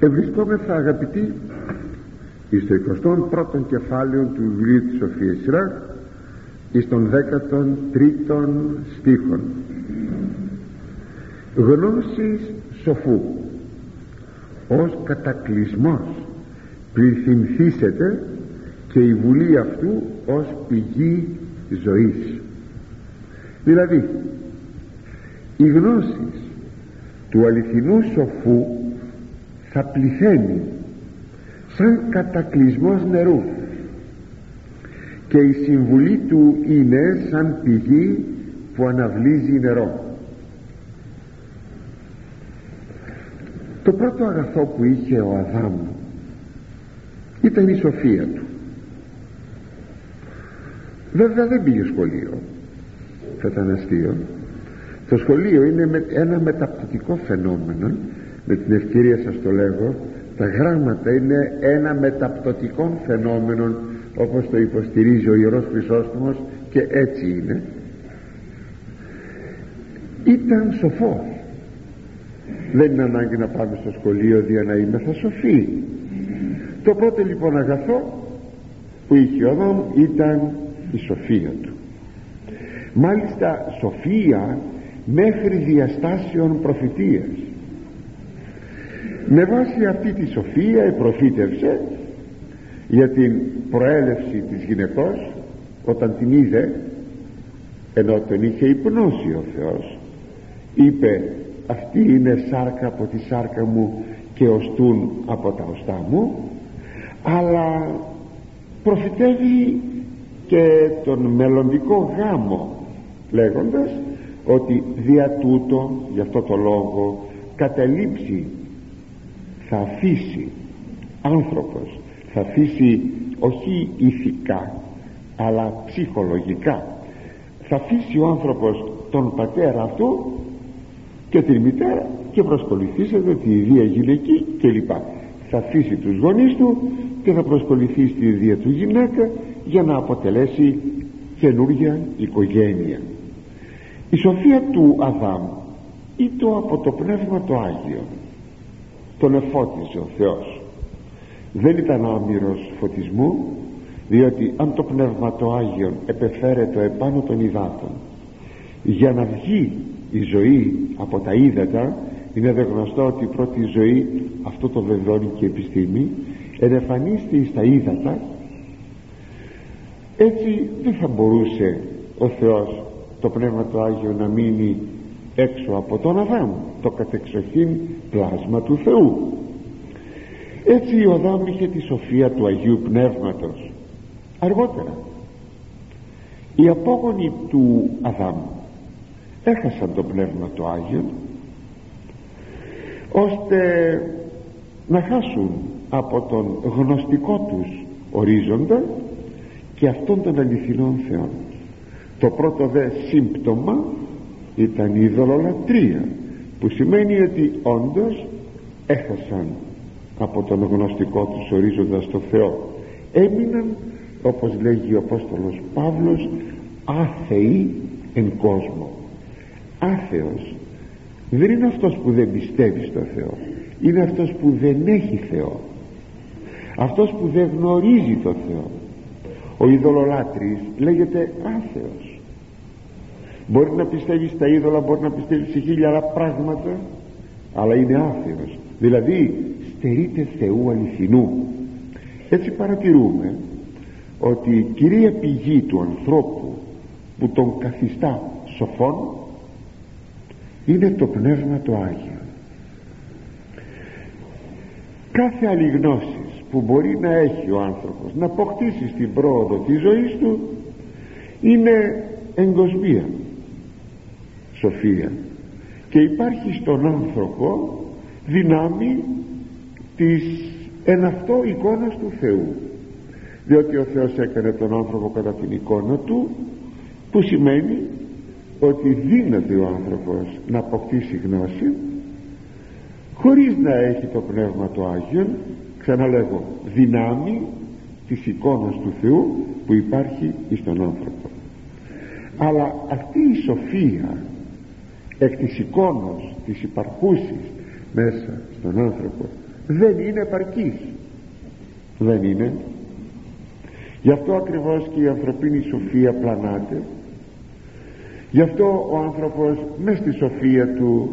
και βρισκόμεθα αγαπητοί στο 21ο κεφάλαιο του βιβλίου της Σοφίας Σειράχ εις τον 13ο στίχον. Γνώσης σοφού. Ως κατακλυσμός πληθυνθήσετε και η βουλή αυτού ως πηγή ζωής. Δηλαδή η γνώσης του αληθινού σοφού θα πληθαίνει σαν κατακλυσμός νερού. Και η συμβουλή του είναι σαν πηγή που αναβλύζει νερό. Το πρώτο αγαθό που είχε ο Αδάμ ήταν η σοφία του. Βέβαια δεν πήγε σχολείο. Θα ήταν αστείο. Το σχολείο είναι ένα μεταπτωτικό φαινόμενο με την ευκαιρία σας το λέγω τα γράμματα είναι ένα μεταπτωτικό φαινόμενο όπως το υποστηρίζει ο Ιερός Χρυσόστομος και έτσι είναι. Ήταν σοφός. Δεν είναι ανάγκη να πάμε στο σχολείο για να είμαι θα σοφή το πρώτο λοιπόν αγαθό που είχε ο Αδάμ ήταν η σοφία του. Μάλιστα σοφία μέχρι διαστάσεων προφητείας με βάση αυτή τη σοφία επροφήτευσε για την προέλευση της γυναικός όταν την είδε ενώ τον είχε υπνώσει ο Θεός. Είπε αυτή είναι σάρκα από τη σάρκα μου και οστούν από τα οστά μου αλλά προφητεύει και τον μελλοντικό γάμο λέγοντας ότι δια τούτο γι' αυτό το λόγο καταλήψει θα αφήσει άνθρωπος θα αφήσει όχι ηθικά αλλά ψυχολογικά θα αφήσει ο άνθρωπος τον πατέρα αυτού και την μητέρα και προσκοληθήσετε τη ιδία γυναική κλπ. Θα αφήσει τους γονείς του και θα προσκοληθεί στη ιδία του γυναίκα για να αποτελέσει καινούργια οικογένεια. Η σοφία του Αδάμ ήταν από το Πνεύμα το Άγιο τον εφώτιζε ο Θεός. Δεν ήταν άμυρος φωτισμού διότι αν το Πνεύμα το Άγιο επεφέρεται επάνω των υδάτων για να βγει η ζωή από τα ύδατα είναι δε γνωστό ότι η πρώτη ζωή αυτό το βεβαιώνει και η επιστήμη ενεφανίστη στα ύδατα έτσι δεν θα μπορούσε ο Θεός το Πνεύμα του Άγιο να μείνει έξω από τον Αδάμ το κατεξοχήν πλάσμα του Θεού. Έτσι ο Αδάμ είχε τη σοφία του Αγίου Πνεύματος. Αργότερα οι απόγονοι του Αδάμ έχασαν το Πνεύμα του Άγιο ώστε να χάσουν από τον γνωστικό τους ορίζοντα και αυτόν των αληθινών θεών το πρώτο δε σύμπτωμα ήταν η ειδωλολατρία που σημαίνει ότι όντως έχασαν από τον γνωστικό τους ορίζοντας στο Θεό. Έμειναν όπως λέγει ο Απόστολος Παύλος άθεοι εν κόσμο άθεος δεν είναι αυτός που δεν πιστεύει στο Θεό είναι αυτός που δεν έχει Θεό. Αυτός που δεν γνωρίζει το Θεό. Ο ειδωλολάτρης λέγεται άθεος μπορεί να πιστεύεις στα είδωλα μπορεί να πιστεύεις σε χίλια άλλα πράγματα αλλά είναι άθεος. Δηλαδή στερείται Θεού αληθινού. Έτσι παρατηρούμε ότι η κυρία πηγή του ανθρώπου που τον καθιστά σοφόν είναι το Πνεύμα το Άγιο. Κάθε άλλη γνώση που μπορεί να έχει ο άνθρωπος να αποκτήσει στην πρόοδο της ζωής του είναι εγκοσμία σοφία. Και υπάρχει στον άνθρωπο δυνάμει της εν αυτό εικόνας του Θεού. Διότι ο Θεός έκανε τον άνθρωπο κατά την εικόνα του που σημαίνει ότι δύναται ο άνθρωπος να αποκτήσει γνώση χωρίς να έχει το Πνεύμα το Άγιο ξαναλέγω δυνάμει της εικόνας του Θεού που υπάρχει στον άνθρωπο. Αλλά αυτή η σοφία εκ της εικόνας της υπαρχούσης μέσα στον άνθρωπο δεν είναι επαρκής. Δεν είναι. Γι' αυτό ακριβώς και η ανθρωπίνη σοφία πλανάται. Γι' αυτό ο άνθρωπος μες στη σοφία του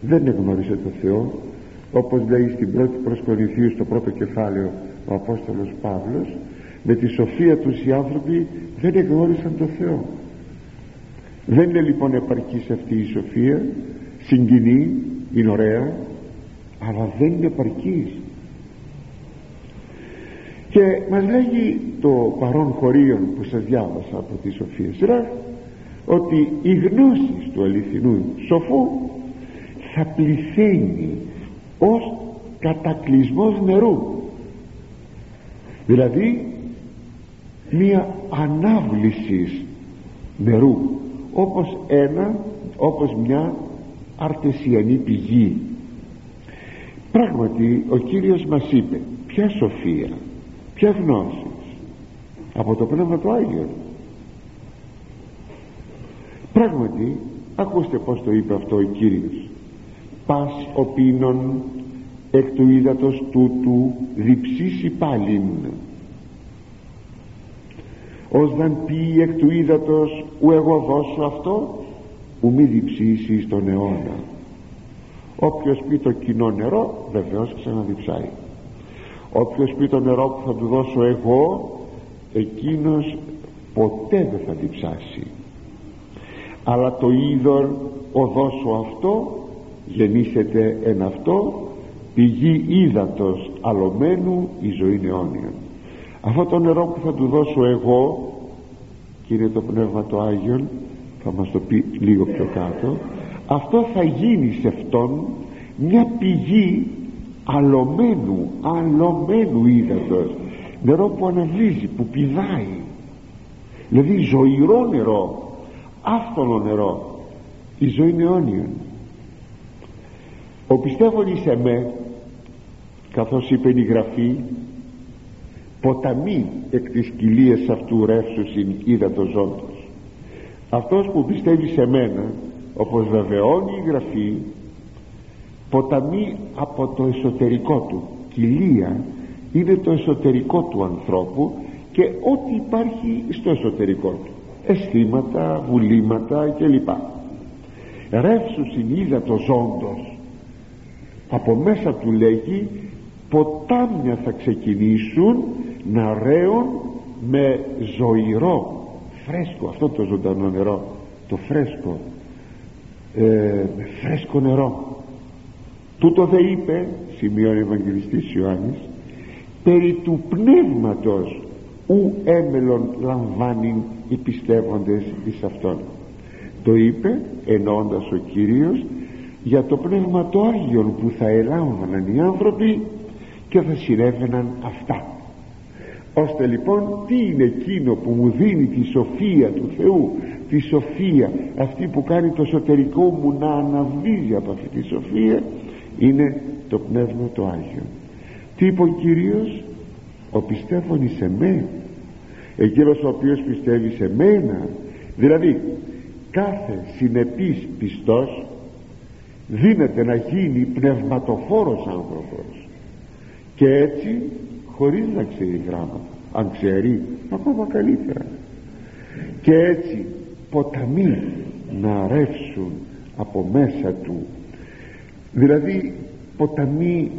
δεν εγνώρισε το Θεό όπως λέει στην πρώτη προσκοληθή στο πρώτο κεφάλαιο ο Απόστολος Παύλος. Με τη σοφία τους οι άνθρωποι δεν εγνώρισαν το Θεό δεν είναι λοιπόν επαρκής αυτή η σοφία συγκινεί, είναι ωραία αλλά δεν είναι επαρκής. Και μας λέγει το παρόν χωρίον που σας διάβασα από τη Σοφία Σειρά ότι η γνώση του αληθινού σοφού θα πληθαίνει ως κατακλυσμός νερού. Δηλαδή μία ανάβλησης νερού όπως ένα όπως μια αρτεσιανή πηγή. Πράγματι ο Κύριος μας είπε ποια σοφία ποια γνώση από το Πνεύμα του Άγιο πράγματι ακούστε πως το είπε αυτό ο Κύριος. Πας ο πίνων εκ του ύδατος τούτου διψήσει πάλιν ως δαν πει εκ του ύδατος ου εγώ δώσω αυτό ου μη διψήσει στον αιώνα όποιος πει το κοινό νερό βεβαίως ξαναδιψάει. Όποιος πει το νερό που θα του δώσω εγώ εκείνος ποτέ δεν θα διψάσει. Αλλά το είδωρ δώσω αυτό γεννήσεται εν αυτό πηγή ύδατος αλωμένου η ζωή αιώνια αυτό το νερό που θα του δώσω εγώ και είναι το Πνεύμα το Άγιον θα μας το πει λίγο πιο κάτω αυτό θα γίνει σε αυτόν μια πηγή αλωμένου αλωμένου ύδατος. Νερό που αναβίζει που πηδάει. Δηλαδή ζωηρό νερό άφθονο νερό. Η ζωή αιώνια ο πιστεύων εις εμέ καθώς είπε η Γραφή ποταμί εκ της κοιλίας αυτού ρεύσουσιν το ζώντος αυτός που πιστεύει σε μένα όπως βεβαιώνει η Γραφή ποταμί από το εσωτερικό του κοιλία είναι το εσωτερικό του ανθρώπου και ό,τι υπάρχει στο εσωτερικό του. Αισθήματα, βουλήματα κλπ. Ρεύσουσιν το ζώντος από μέσα του λέγει ποτάμια θα ξεκινήσουν να ρέουν με ζωηρό φρέσκο αυτό το ζωντανό νερό το φρέσκο ε, φρέσκο νερό. Τούτο δε είπε σημειώνει ο Ευαγγελιστής Ιωάννης περί του πνεύματος ου έμελον λαμβάνει οι πιστεύοντες εις αυτόν το είπε ενώντας ο Κύριος για το πνεύμα το Άγιον που θα ελάμβαναν οι άνθρωποι και θα συνέβαιναν αυτά ώστε λοιπόν τι είναι εκείνο που μου δίνει τη σοφία του Θεού τη σοφία αυτή που κάνει το εσωτερικό μου να αναβίζει από αυτή τη σοφία είναι το Πνεύμα το Άγιο. Τι είπε ο Κύριος ο πιστεύων σε με. Εκείνος ο οποίος πιστεύει σε μένα δηλαδή κάθε συνεπής πιστός δίνεται να γίνει πνευματοφόρος άνθρωπος. Και έτσι χωρίς να ξέρει γράμματα αν ξέρει ακόμα καλύτερα. Και έτσι ποταμοί να ρεύσουν από μέσα του. Δηλαδή ποταμοί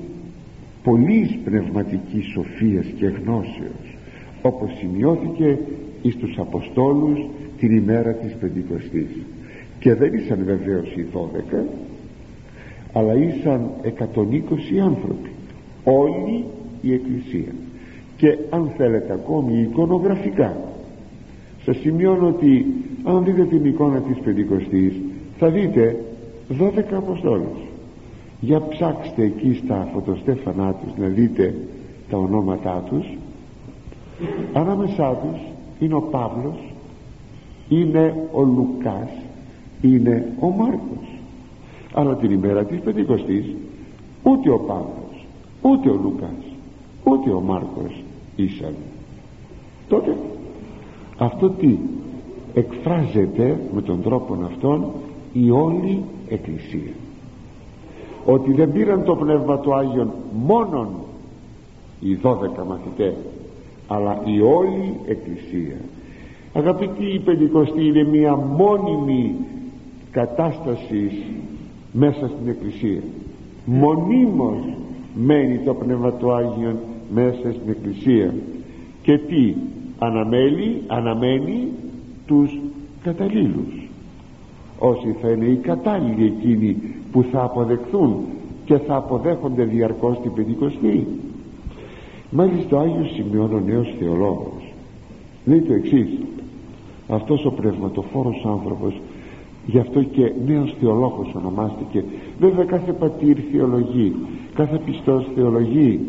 πολλής πνευματικής σοφίας και γνώσεως όπως σημειώθηκε εις τους Αποστόλους την ημέρα της Πεντηκοστής. Και δεν ήσαν βεβαίως οι 12 αλλά ήσαν 120 άνθρωποι όλη η Εκκλησία. Και αν θέλετε ακόμη εικονογραφικά σας σημειώνω ότι αν δείτε την εικόνα της Πεντηκοστής θα δείτε 12 Αποστόλους. Για ψάξτε εκεί στα φωτοστέφανά τους να δείτε τα ονόματά τους. Ανάμεσά τους είναι ο Παύλος είναι ο Λουκάς είναι ο Μάρκος. Αλλά την ημέρα της Πεντηκοστής ούτε ο Παύλος ούτε ο Λουκάς ούτε ο Μάρκος ήσαν. Τότε αυτό τι εκφράζεται με τον τρόπο αυτόν η όλη εκκλησία. Ότι δεν πήραν το Πνεύμα του Άγιον μόνον οι 12 μαθητές αλλά η όλη Εκκλησία. Αγαπητοί η Πεντηκοστή είναι μια μόνιμη κατάστασης μέσα στην Εκκλησία. Μονίμως μένει το Πνεύμα του Άγιον μέσα στην Εκκλησία. Και τι αναμέλει, αναμένει τους καταλήλους. Όσοι θα είναι οι κατάλληλοι εκείνοι που θα αποδεχθούν και θα αποδέχονται διαρκώς την Πεντηκοστή. Μάλιστα ο Άγιος Σημειών ο νέος θεολόγος λέει το εξής. Αυτός ο πνευματοφόρος άνθρωπος γι' αυτό και νέος θεολόγος ονομάστηκε. Βέβαια κάθε πατήρ θεολογεί κάθε πιστός θεολογεί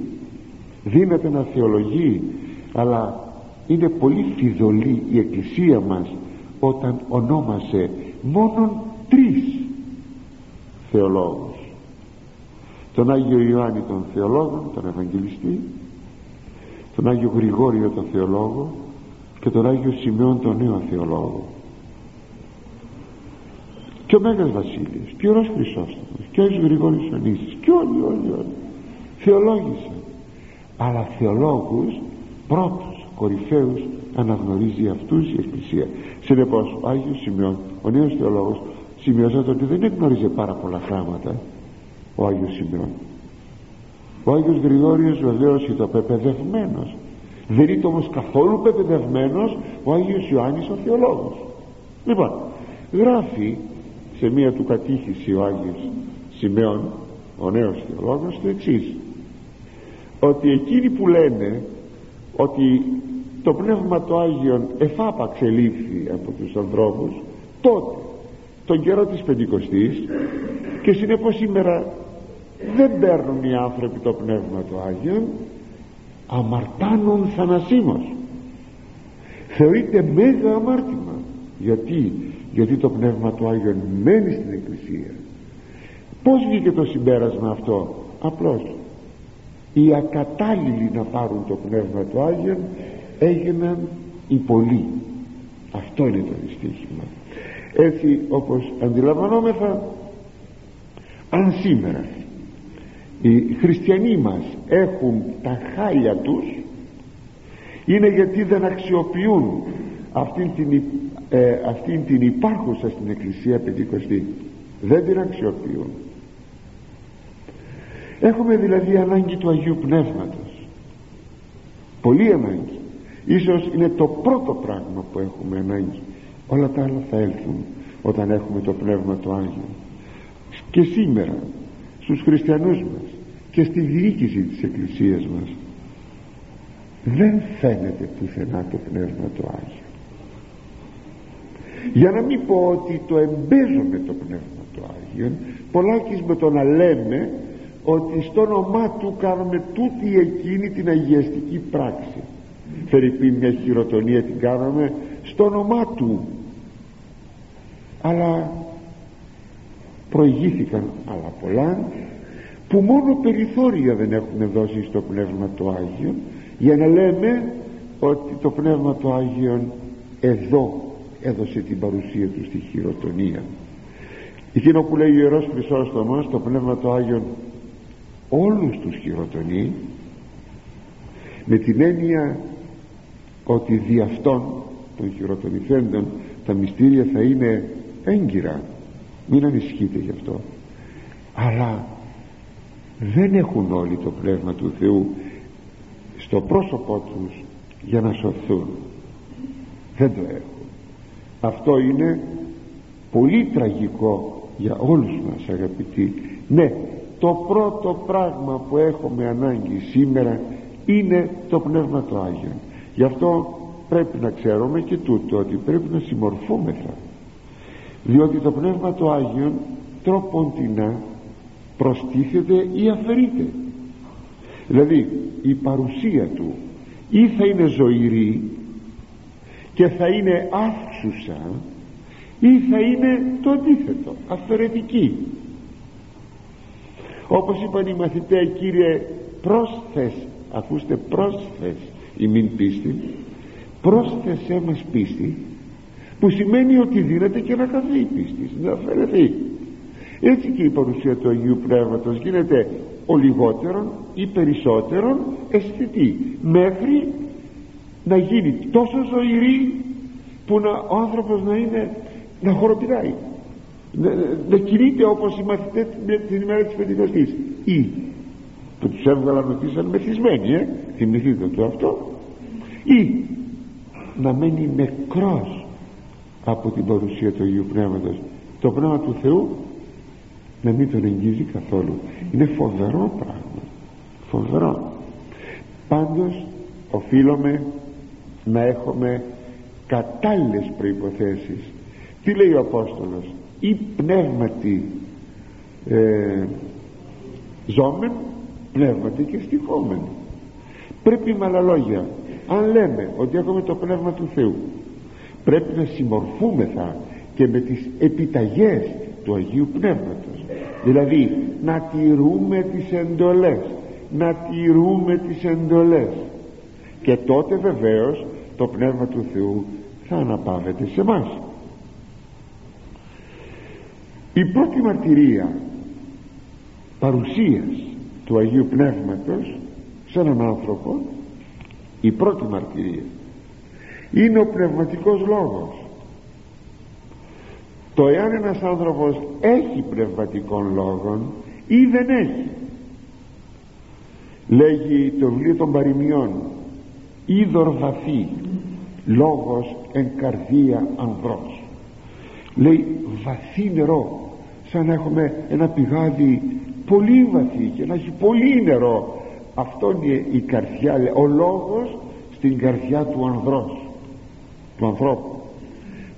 δίνεται να θεολογεί αλλά είναι πολύ φιδωλή η εκκλησία μας όταν ονόμασε μόνον τρεις θεολόγους. Τον Άγιο Ιωάννη τον θεολόγο τον Ευαγγελιστή τον Άγιο Γρηγόριο τον θεολόγο και τον Άγιο Σημειών τον νέο θεολόγο. Και ο Μέγας Βασίλειος και ο Ρος Χρυσόστομος και ο Άγιος Γρηγόριος Ονίσης και όλοι όλοι όλοι θεολόγησαν αλλά θεολόγους πρώτους κορυφαίους αναγνωρίζει αυτούς η Εκκλησία. Συνεπώς ο Άγιος Σημειών ο νέος θεολόγος σημειώσατε ότι δεν εγνώριζε πάρα πολλά πράγματα ο Άγιος Σημειών ο Άγιος Γρηγόριος βεβαίως ήταν πεπαιδευμένος. Δεν ήταν όμως καθόλου πεπαιδευμένος ο Άγιος Ιωάννης ο θεολόγος. Λοιπόν γράφει σε μία του κατήχηση ο Άγιος Σημειών ο νέος θεολόγος το εξής ότι εκείνοι που λένε ότι το Πνεύμα του Άγιον εφάπαξ ελήφθη από τους ανθρώπους τότε τον καιρό της Πεντηκοστής και συνεπώς σήμερα δεν παίρνουν οι άνθρωποι το Πνεύμα του Άγιον αμαρτάνουν θανασίμως θεωρείται μέγα αμάρτημα. Γιατί; Γιατί το Πνεύμα του Άγιον μένει στην Εκκλησία. Πως βγήκε το συμπέρασμα αυτό; Απλώς οι ακατάλληλοι να πάρουν το Πνεύμα του Άγιον έγιναν οι πολλοί. Αυτό είναι το δυστύχημα. Έτσι όπως αντιλαμβανόμεθα αν σήμερα οι χριστιανοί μας έχουν τα χάλια τους είναι γιατί δεν αξιοποιούν αυτήν την, ε, αυτήν την υπάρχουσα στην Εκκλησία Πεντηκοστή. Δεν την αξιοποιούν έχουμε δηλαδή ανάγκη του Αγίου Πνεύματος. Πολύ ανάγκη. Ίσως είναι το πρώτο πράγμα που έχουμε ανάγκη. Όλα τα άλλα θα έλθουν όταν έχουμε το Πνεύμα του Άγιο. Και σήμερα στους χριστιανούς μας και στη διοίκηση της Εκκλησίας μας δεν φαίνεται πουθενά το Πνεύμα του Άγιο. Για να μην πω ότι το εμπέζουμε το Πνεύμα του Άγιο πολλάκις με το να λέμε ότι στο όνομά του κάνουμε τούτη εκείνη την αγιαστική πράξη. Φερρυπή μια χειροτονία την κάναμε στο όνομά του. Αλλά προηγήθηκαν άλλα πολλά που μόνο περιθώρια δεν έχουν δώσει στο Πνεύμα του Άγιο για να λέμε ότι το Πνεύμα του Άγιο εδώ έδωσε την παρουσία του στη χειροτονία. Εκείνο που λέει ο Ιερός Χρυσόστομος το Πνεύμα του Άγιο όλους τους χειροτονεί με την έννοια ότι δι' αυτών των χειροτονηθέντων τα μυστήρια θα είναι έγκυρα. Μην ανησυχείτε γι' αυτό. Αλλά δεν έχουν όλοι το Πνεύμα του Θεού στο πρόσωπό τους για να σωθούν. Δεν το έχουν. Αυτό είναι πολύ τραγικό για όλους μας αγαπητοί. Ναι το πρώτο πράγμα που έχουμε ανάγκη σήμερα είναι το Πνεύμα του Άγιο γι' αυτό πρέπει να ξέρουμε και τούτο ότι πρέπει να συμμορφούμεθα. Διότι το Πνεύμα του Άγιο τρόποντινά προστίθεται ή αφαιρείται. Δηλαδή η παρουσία του ή θα είναι ζωηρή και θα είναι αύξουσα ή θα είναι το αντίθετο αφαιρετική όπως είπαν οι μαθητές κύριε πρόσθες ακούστε πρόσθες η μην πίστη. Πρόσθεσέ μας πίστη που σημαίνει ότι δίνεται και να καθεί η πίστη να αφαιρεθεί έτσι και η παρουσία του Αγίου Πνεύματος γίνεται ο λιγότερον ή περισσότερον αισθητή μέχρι να γίνει τόσο ζωηρή που να, ο άνθρωπος να είναι να χοροπηδάει να, να κινείται όπως οι μαθητές την ημέρα της Πεντηκοστής. Ή που τους έβγαλαν ότι ήσαν μεθυσμένοι ε; θυμηθείτε το αυτό. Ή να μένει νεκρός από την παρουσία του Αγίου Πνεύματος. Το Πνεύμα του Θεού να μην τον εγγύζει καθόλου. Είναι φοβερό πράγμα. Φοβερό. Πάντως οφείλουμε να έχουμε κατάλληλες προϋποθέσεις. Τι λέει ο Απόστολος; Ή πνεύματι ε, ζώμεν πνεύματι και στοιχόμεν πρέπει με άλλα λόγια αν λέμε ότι έχουμε το πνεύμα του Θεού πρέπει να συμμορφούμεθα και με τις επιταγές του Αγίου Πνεύματος. Δηλαδή να τηρούμε τις εντολές να τηρούμε τις εντολές. Και τότε βεβαίως το Πνεύμα του Θεού θα αναπαύεται σε μας η πρώτη μαρτυρία παρουσίας του Αγίου Πνεύματος σε έναν άνθρωπο η πρώτη μαρτυρία είναι ο πνευματικός λόγος. Το εάν ένας άνθρωπος έχει πνευματικών λόγων ή δεν έχει. Λέγει το βιβλίο των παροιμιών είδωρ βαθύ λόγος εν καρδία ανδρός λέει βαθύ νερό σαν να έχουμε ένα πηγάδι πολύ βαθύ και να έχει πολύ νερό. Αυτό είναι η καρδιά ο λόγος στην καρδιά του ανδρός του ανθρώπου.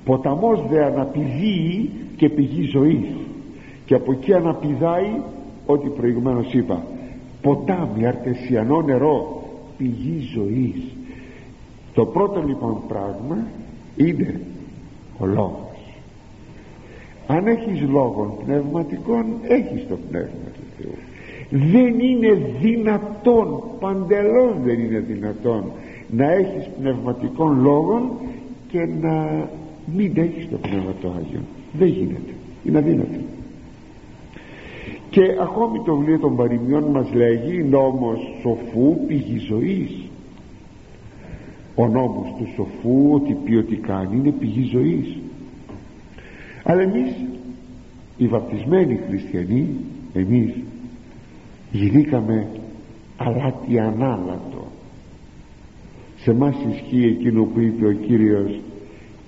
Ποταμός δε αναπηδεί και πηγή ζωής. Και από εκεί αναπηδάει ό,τι προηγουμένως είπα. Ποτάμι αρτεσιανό νερό πηγή ζωής. Το πρώτο λοιπόν πράγμα είναι ο λόγος αν έχεις λόγων πνευματικών έχεις το πνεύμα του Θεού. Δεν είναι δυνατόν παντελώς δεν είναι δυνατόν να έχεις πνευματικών λόγων και να μην έχεις το πνεύμα το Άγιο. Δεν γίνεται. Είναι αδύνατο. Και ακόμη το βιβλίο των παροιμιών μας λέγει νόμος σοφού πηγή ζωής ο νόμος του σοφού ότι πει ότι κάνει είναι πηγή ζωής αλλά εμείς οι βαπτισμένοι χριστιανοί εμείς γινήκαμε αλάτι ανάλατο. Σε μας ισχύει εκείνο που είπε ο Κύριος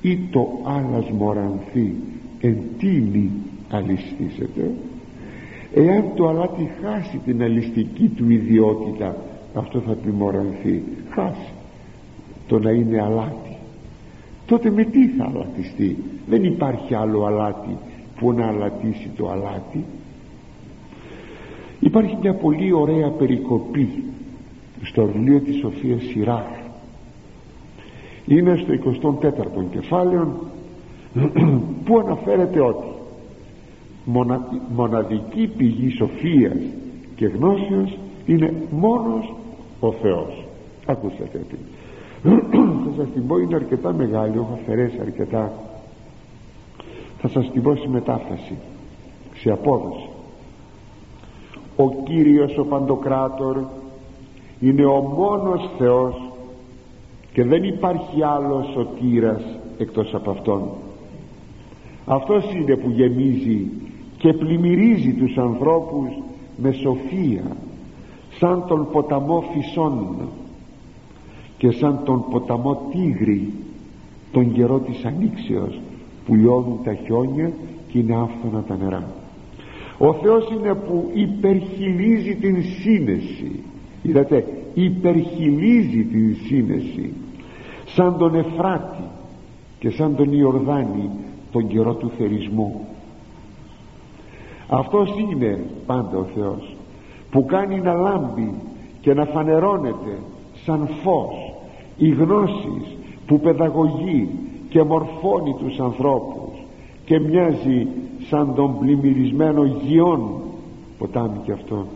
ή το άλλας μορανθεί εν τίνη αλυστήσετε εάν το αλάτι χάσει την αλυστική του ιδιότητα αυτό θα πει μορανθεί χάσει το να είναι αλάτι τότε με τι θα αλατιστεί; Δεν υπάρχει άλλο αλάτι που να αλατίσει το αλάτι. Υπάρχει μια πολύ ωραία περικοπή στο βιβλίο της Σοφίας Σιράχ. Είναι στο 24ο κεφάλαιο που αναφέρεται ότι μοναδική πηγή σοφίας και γνώσεως είναι μόνος ο Θεός. Ακούσατε τι θα σας την πω είναι αρκετά μεγάλη έχω αφαιρέσει αρκετά. Θα σας την πω σε μετάφραση σε απόδοση. Ο Κύριος ο Παντοκράτορ είναι ο μόνος Θεός και δεν υπάρχει άλλος σωτήρας εκτός από Αυτόν. Αυτός είναι που γεμίζει και πλημμυρίζει τους ανθρώπους με σοφία σαν τον ποταμό φυσών και σαν τον ποταμό Τίγρη τον καιρό της ανοίξεως που λιώνουν τα χιόνια και είναι άφθονα τα νερά. Ο Θεός είναι που υπερχιλίζει την σύνεση. Είδατε υπερχιλίζει την σύνεση. Σαν τον Εφράτη και σαν τον Ιορδάνη τον καιρό του θερισμού. Αυτός είναι πάντα ο Θεός που κάνει να λάμπει και να φανερώνεται σαν φως οι γνώσεις που παιδαγωγεί και μορφώνει τους ανθρώπους και μοιάζει σαν τον πλημμυρισμένο γιον ποτάμι και αυτό.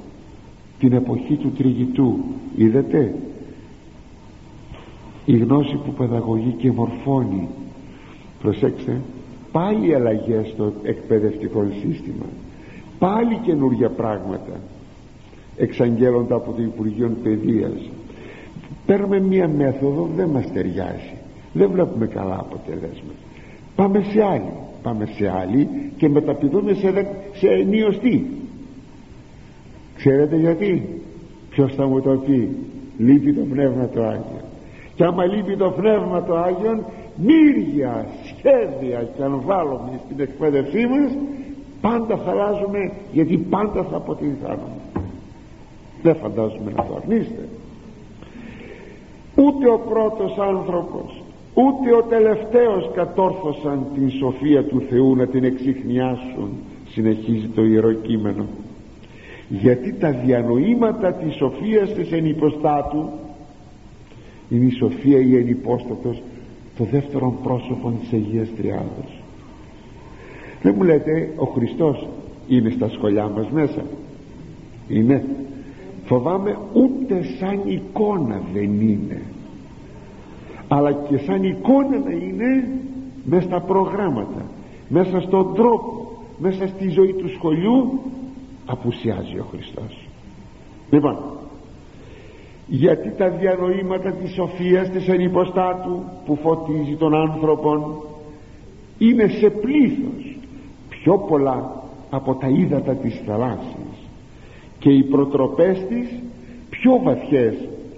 Την εποχή του τριγητού είδατε; Η γνώση που παιδαγωγεί και μορφώνει. Προσέξτε πάλι αλλαγές στο εκπαιδευτικό σύστημα. Πάλι καινούργια πράγματα. Εξαγγέλλονται από το Υπουργείο Παιδείας παίρνουμε μία μέθοδο δεν μας ταιριάζει. Δεν βλέπουμε καλά αποτελέσματα. Πάμε σε άλλη πάμε σε άλλη και μεταπηδούμε σε, σε ενίωστη. Ξέρετε γιατί; Ποιος θα μου το πει; Λείπει το Πνεύμα το Άγιο και άμα λείπει το Πνεύμα το Άγιο μύρια, σχέδια και αν βάλουμε στην εκπαίδευσή μας πάντα θα αλλάζουμε γιατί πάντα θα αποτυγχάνουμε. Δεν φαντάζομαι να το αρνείστε ούτε ο πρώτος άνθρωπος ούτε ο τελευταίος κατόρθωσαν την σοφία του Θεού να την εξηχνιάσουν συνεχίζει το Ιερό Κείμενο γιατί τα διανοήματα της σοφίας της ενυποστάτου είναι η σοφία η ενυπόστατος το δεύτερο πρόσωπο της Αγίας Τριάδος. Δεν μου λέτε ο Χριστός είναι στα σχολιά μας μέσα. Είναι φοβάμαι ούτε σαν εικόνα δεν είναι. Αλλά και σαν εικόνα να είναι μέσα στα προγράμματα μέσα στον τρόπο μέσα στη ζωή του σχολείου απουσιάζει ο Χριστός. Λοιπόν γιατί τα διανοήματα της σοφίας της ενυποστάτου που φωτίζει τον άνθρωπον είναι σε πλήθος πιο πολλά από τα ύδατα της θαλάσσης και οι προτροπές της πιο βαθιές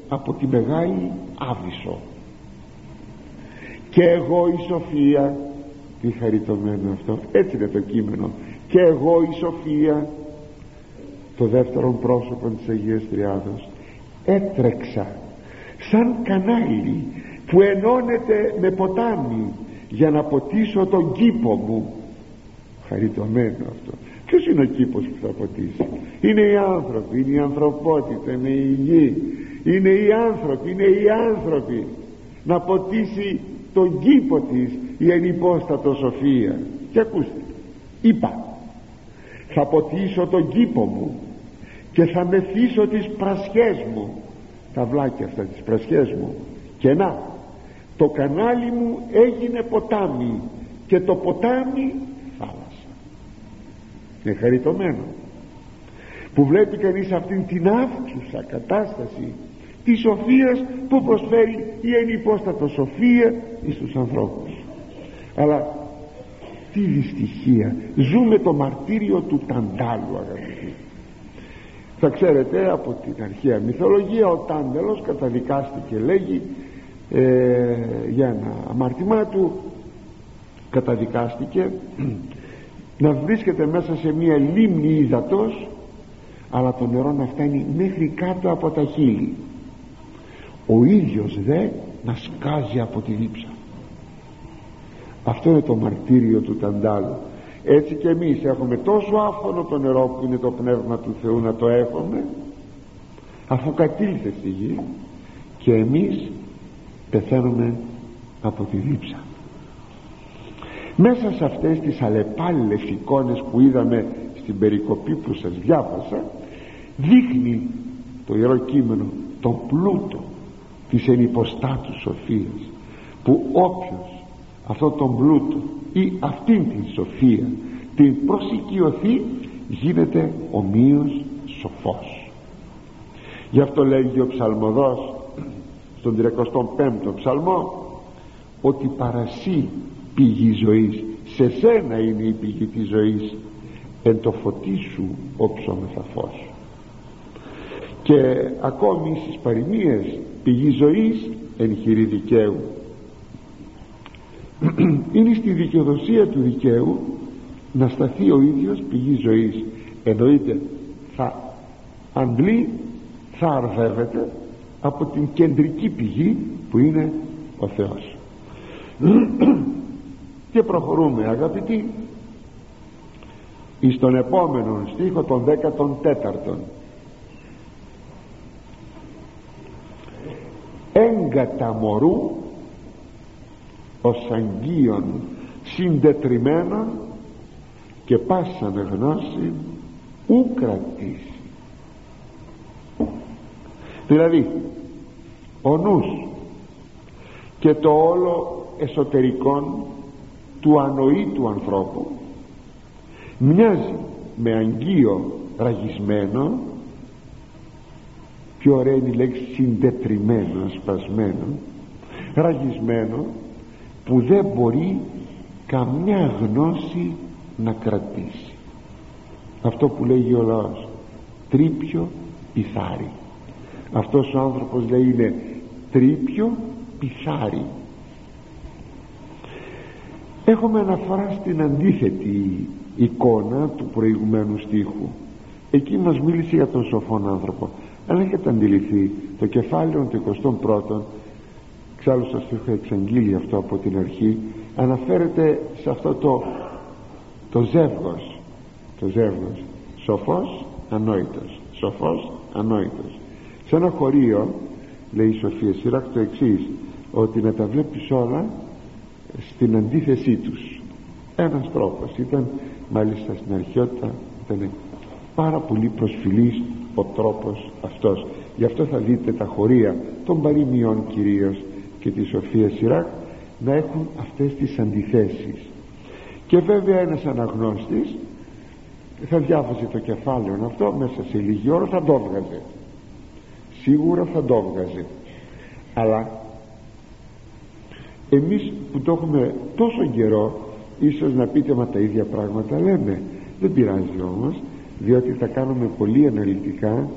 από τη μεγάλη άβυσσο. Και εγώ η Σοφία τι χαριτωμένο αυτό έτσι είναι το κείμενο. Και εγώ η Σοφία το δεύτερο πρόσωπο της Αγίας Τριάδος έτρεξα σαν κανάλι που ενώνεται με ποτάμι για να ποτίσω τον κήπο μου. Χαριτωμένο αυτό ποιος είναι ο κήπος που θα ποτίσει είναι οι άνθρωποι, είναι η ανθρωπότητα είναι η γη. Είναι οι άνθρωποι, είναι οι άνθρωποι. Να ποτίσει τον κήπο της η ενυπόστατο σοφία. Και ακούστε είπα θα ποτίσω τον κήπο μου και θα μεθύσω τις πρασιές μου τα βλάκια αυτά τις πρασιές μου. Και να το κανάλι μου έγινε ποτάμι και το ποτάμι θάλασσα είναι χαριτωμένο. Που βλέπει κανείς αυτήν την αύξουσα κατάσταση της σοφίας που προσφέρει η ενυπόστατο σοφία εις τους ανθρώπους. Αλλά τι δυστυχία. Ζούμε το μαρτύριο του Ταντάλου αγαπητοί. Θα ξέρετε από την αρχαία μυθολογία ο Τάντελος καταδικάστηκε λέγει ε, για ένα αμαρτημά του. Καταδικάστηκε να βρίσκεται μέσα σε μια λίμνη ύδατος αλλά το νερό να φτάνει μέχρι κάτω από τα χείλη. Ο ίδιος δε να σκάζει από τη λείψα. Αυτό είναι το μαρτύριο του Ταντάλου. Έτσι και εμείς έχουμε τόσο άφωνο το νερό που είναι το Πνεύμα του Θεού να το έχουμε αφού κατήλθε στη γη και εμείς πεθαίνουμε από τη δίψα μέσα σε αυτές τις αλλεπάλληλες εικόνες που είδαμε στην περικοπή που σας διάβασα δείχνει το Ιερό Κείμενο τον πλούτο της ενυποστάτους σοφίας που όποιος αυτό τον πλούτο ή αυτήν την σοφία την προσοικειωθεί γίνεται ομοίως σοφός. Γι' αυτό λέγει ο ψαλμοδός στον 35ο ψαλμό ότι παρασύ πηγή ζωής. Σε σένα είναι η πηγή της ζωής. Εν το φωτί σου όψομεθα φως. Και ακόμη στις παροιμίες πηγή ζωής εν χειρή δικαίου. Είναι στη δικαιοδοσία του δικαίου να σταθεί ο ίδιος πηγή ζωής. Εννοείται θα αντλεί θα αρδεύεται από την κεντρική πηγή που είναι ο Θεός και προχωρούμε αγαπητοί. Εις τον επόμενο στίχο των 14 έγκατα μωρού ως αγγείων συντετριμένων και πάσαν γνώση ου κρατήσει δηλαδή ο νους και το όλο εσωτερικό του ανοήτου ανθρώπου μοιάζει με αγγείο ραγισμένο πιο ωραία είναι η λέξη συντετριμένο σπασμένο ραγισμένο που δεν μπορεί καμιά γνώση να κρατήσει. Αυτό που λέγει ο λαός τρίπιο πιθάρι αυτός ο άνθρωπος λέει είναι τρίπιο πιθάρι έχουμε αναφορά στην αντίθετη εικόνα του προηγουμένου στίχου. Εκεί μας μίλησε για τον σοφόν άνθρωπο αν έχετε αντιληφθεί. Το κεφάλαιο του 21ου ξάλλου σας το έχω εξαγγείλει αυτό από την αρχή αναφέρεται σε αυτό το το ζεύγος. Το ζεύγος. Σοφός ανόητος. Σοφός ανόητος. Σε ένα χωρίο λέει η Σοφία Σιράκ το εξής ότι να τα βλέπεις όλα στην αντίθεσή τους. Ένας τρόπος ήταν μάλιστα στην αρχαιότητα ήταν πάρα πολύ προσφυλής ο τρόπος αυτός. Γι' αυτό θα δείτε τα χωρία των παροιμιών κυρίως και της Σοφίας Σιράκ να έχουν αυτές τις αντιθέσεις. Και βέβαια ένας αναγνώστης θα διάβαζε το κεφάλαιο αυτό μέσα σε λίγη ώρα θα το έβγαζε. Σίγουρα θα το έβγαζε. Αλλά εμείς που το έχουμε τόσο καιρό ίσως να πείτε μα τα ίδια πράγματα λέμε δεν πειράζει όμως διότι θα κάνουμε πολύ αναλυτικά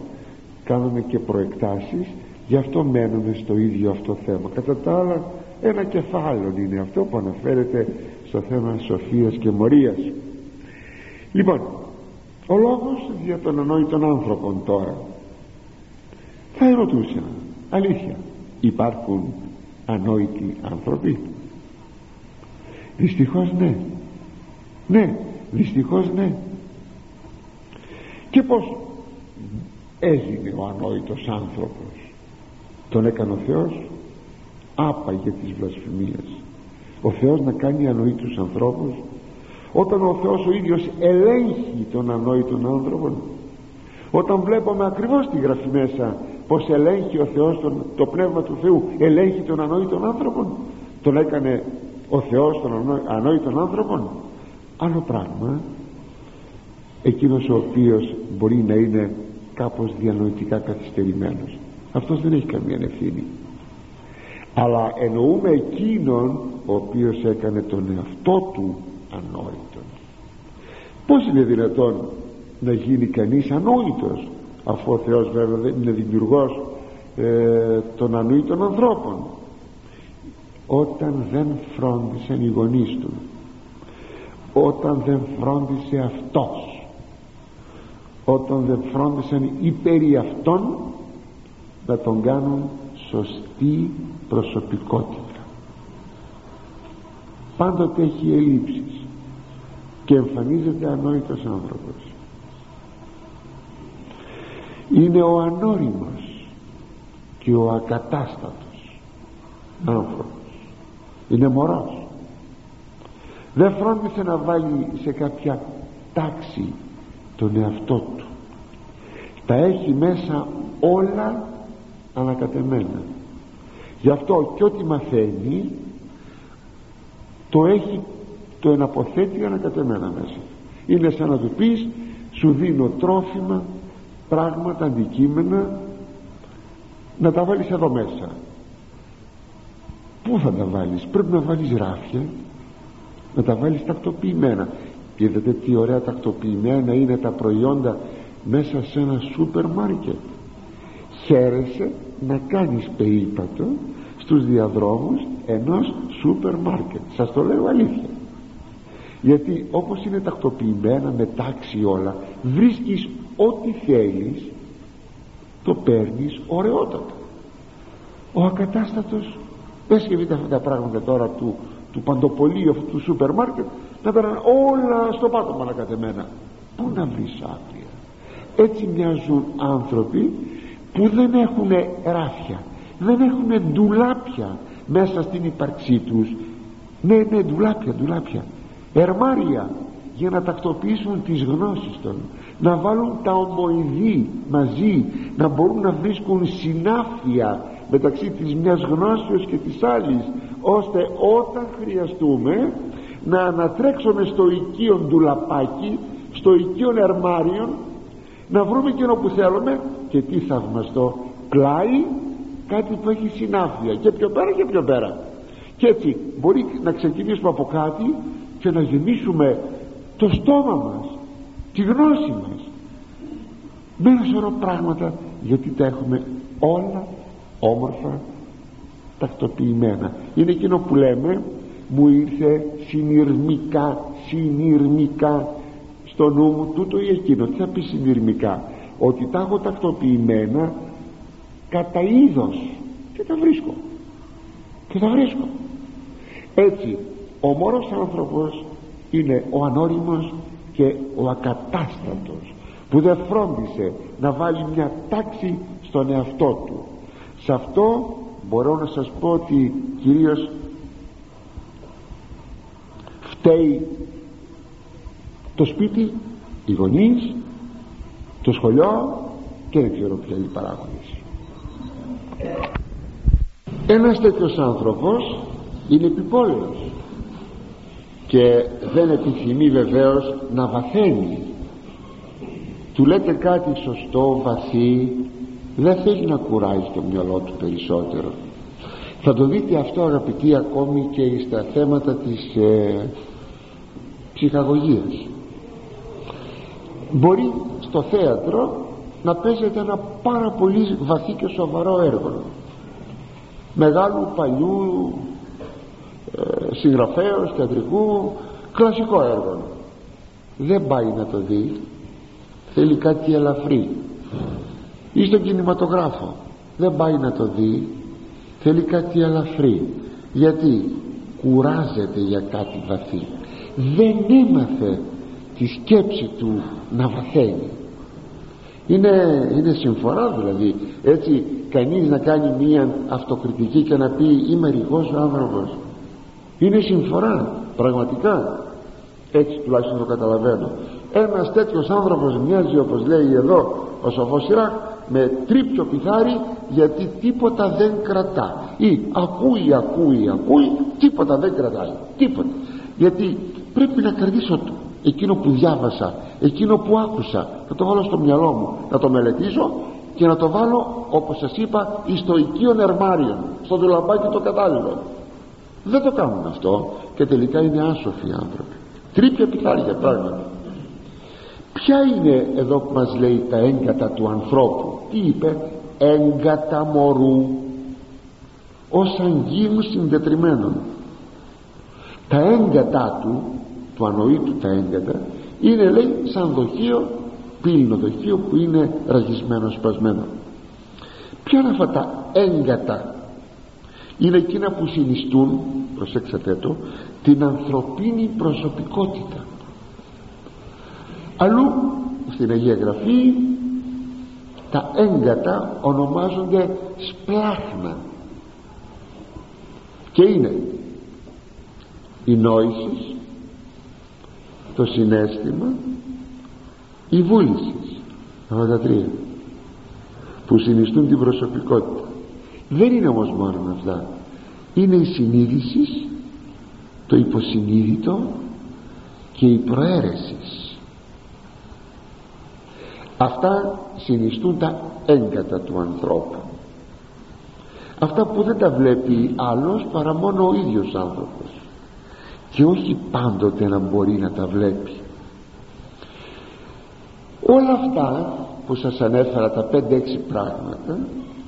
κάνουμε και προεκτάσεις γι' αυτό μένουμε στο ίδιο αυτό θέμα. Κατά τα άλλα ένα κεφάλαιο είναι αυτό που αναφέρεται στο θέμα σοφίας και μορίας. Λοιπόν ο λόγος για τον ανόητον άνθρωπον τώρα. Θα ερωτούσα αλήθεια υπάρχουν ανόητοι άνθρωποι. Δυστυχώς ναι. Ναι δυστυχώς ναι. Και πως έγινε ο ανόητος άνθρωπος. Τον έκανε ο Θεός. Άπαγε τις βλασφημίες. Ο Θεός να κάνει ανόητους ανθρώπους. Όταν ο Θεός ο ίδιος ελέγχει τον ανόητον άνθρωπο όταν βλέπουμε ακριβώς τη γραφή μέσα πως ελέγχει ο Θεός τον, το Πνεύμα του Θεού ελέγχει τον ανόητον άνθρωπο τον έκανε ο Θεός τον ανόητον άνθρωπο άλλο πράγμα εκείνος ο οποίος μπορεί να είναι κάπως διανοητικά καθυστερημένος. Αυτός δεν έχει καμία ευθύνη. Αλλά εννοούμε εκείνον ο οποίος έκανε τον εαυτό του ανόητον. Πως είναι δυνατόν να γίνει κανείς ανόητος; Αφού ο Θεός βέβαια δεν είναι δημιουργός ε, των ανόητων ανθρώπων. Όταν δεν φρόντισαν οι γονείς του όταν δεν φρόντισε αυτός όταν δεν φρόντισαν οι περί αυτών να τον κάνουν σωστή προσωπικότητα. Πάντοτε έχει ελλείψεις και εμφανίζεται ανόητος άνθρωπος είναι ο ανώριμος και ο ακατάστατος άνθρωπος. Είναι μωρός. Δεν φρόντισε να βάλει σε κάποια τάξη τον εαυτό του. Τα έχει μέσα όλα ανακατεμένα. Γι' αυτό και ό,τι μαθαίνει το έχει το εναποθέτει ανακατεμένα μέσα. Είναι σαν να του πεις σου δίνω τρόφιμα πράγματα, αντικείμενα να τα βάλεις εδώ μέσα. Πού θα τα βάλεις; Πρέπει να βάλεις ράφια να τα βάλεις τακτοποιημένα. Είδατε τι ωραία τακτοποιημένα είναι τα προϊόντα μέσα σε ένα σούπερ μάρκετ. Χαίρεσαι να κάνεις περίπατο στους διαδρόμους ενός σούπερ μάρκετ. Σας το λέω αλήθεια. Γιατί όπως είναι τακτοποιημένα με τάξη όλα βρίσκεις ό,τι θέλεις το παίρνεις ωραιότατα. Ο ακατάστατος δεν σκεφτείτε αυτά τα πράγματα τώρα του, του παντοπολίου αυτού του σούπερ μάρκετ να πέραν όλα στο πάτωμα ανακατεμένα. Πού να βρεις άπλια έτσι μοιάζουν άνθρωποι που δεν έχουν ράφια δεν έχουν ντουλάπια μέσα στην ύπαρξή τους. Ναι ναι ντουλάπια ντουλάπια. Ερμάρια για να τακτοποιήσουν τις γνώσεις των να βάλουν τα ομοειδή μαζί να μπορούν να βρίσκουν συνάφεια μεταξύ της μιας γνώσεως και της άλλης ώστε όταν χρειαστούμε να ανατρέξουμε στο οικείο ντουλαπάκι στο οικείο αρμάριον να βρούμε εκείνο που θέλουμε και τι θαυμαστό πλάι κάτι που έχει συνάφεια και πιο πέρα και πιο πέρα. Και έτσι μπορεί να ξεκινήσουμε από κάτι και να γεμίσουμε το στόμα μας τη γνώση μας. Με ένα σωρό πράγματα γιατί τα έχουμε όλα όμορφα τακτοποιημένα. Είναι εκείνο που λέμε μου ήρθε συνειρμικά συνειρμικά στο νου μου τούτο ή εκείνο τι θα πει συνειρμικά; Ότι τα έχω τακτοποιημένα κατά είδος και τα βρίσκω. Και τα βρίσκω. Έτσι ο μόνος άνθρωπος είναι ο ανώριμος και ο ακατάστατος που δεν φρόντισε να βάλει μια τάξη στον εαυτό του. Σε αυτό μπορώ να σας πω ότι κυρίως φταίει το σπίτι οι γονείς το σχολείο και δεν ξέρω ποια είναι οι παράγοντες. Ένας τέτοιος άνθρωπος είναι επιπόλαιος και δεν επιθυμεί βεβαίως να βαθαίνει. Του λέτε κάτι σωστό, βαθύ. Δεν θέλει να κουράζει το μυαλό του περισσότερο. Θα το δείτε αυτό αγαπητοί ακόμη και στα θέματα της ε, ψυχαγωγίας. Μπορεί στο θέατρο να παίζεται ένα πάρα πολύ βαθύ και σοβαρό έργο. Μεγάλου παλιού ε, συγγραφέως θεατρικού κλασικό έργο. Δεν πάει να το δει. Θέλει κάτι ελαφρύ. Ή στον κινηματογράφο. Δεν πάει να το δει. Θέλει κάτι ελαφρύ. Γιατί κουράζεται για κάτι βαθύ. Δεν έμαθε τη σκέψη του να βαθαίνει. Είναι, είναι συμφορά δηλαδή. Έτσι κανείς να κάνει μία αυτοκριτική και να πει είμαι ρηγός ο άνθρωπος είναι συμφορά πραγματικά. Έτσι τουλάχιστον το καταλαβαίνω. Ένας τέτοιος άνθρωπος μοιάζει όπως λέει εδώ ο σοφός Σιράκ με τρίπιο πιθάρι γιατί τίποτα δεν κρατά. Ή ακούει ακούει ακούει τίποτα δεν κρατάει. Τίποτα. Γιατί πρέπει να κρατήσω εκείνο που διάβασα εκείνο που άκουσα. Να το βάλω στο μυαλό μου να το μελετήσω και να το βάλω όπως σας είπα στο οικείο ερμάριο στο δουλαμπάκι το κατάλληλο δεν το κάνουν αυτό και τελικά είναι άσοφοι άνθρωποι. Τρίπια πιθάρια πράγματι. Ποια είναι εδώ που μας λέει τα έγκατα του ανθρώπου; Τι είπε; Έγκατα μωρού. Ως αγγείου συντετριμένων. Τα έγκατά του του ανοήτου τα έγκατα είναι λέει σαν δοχείο πύλινο δοχείο που είναι ραγισμένο σπασμένο. Ποια είναι αυτά τα έγκατα είναι εκείνα που συνιστούν προσέξατε το την ανθρωπίνη προσωπικότητα. Αλλού στην Αγία Γραφή τα έγκατα ονομάζονται σπλάχνα. Και είναι η νόηση το συνέστημα η βούληση αυτά τα τρία που συνιστούν την προσωπικότητα δεν είναι όμως μόνο αυτά. Είναι η συνείδηση το υποσυνείδητο και η προαίρεση. Αυτά συνιστούν τα έγκατα του ανθρώπου. Αυτά που δεν τα βλέπει άλλος παρά μόνο ο ίδιος άνθρωπος. Και όχι πάντοτε να μπορεί να τα βλέπει. Όλα αυτά που σας ανέφερα τα 5-6 πράγματα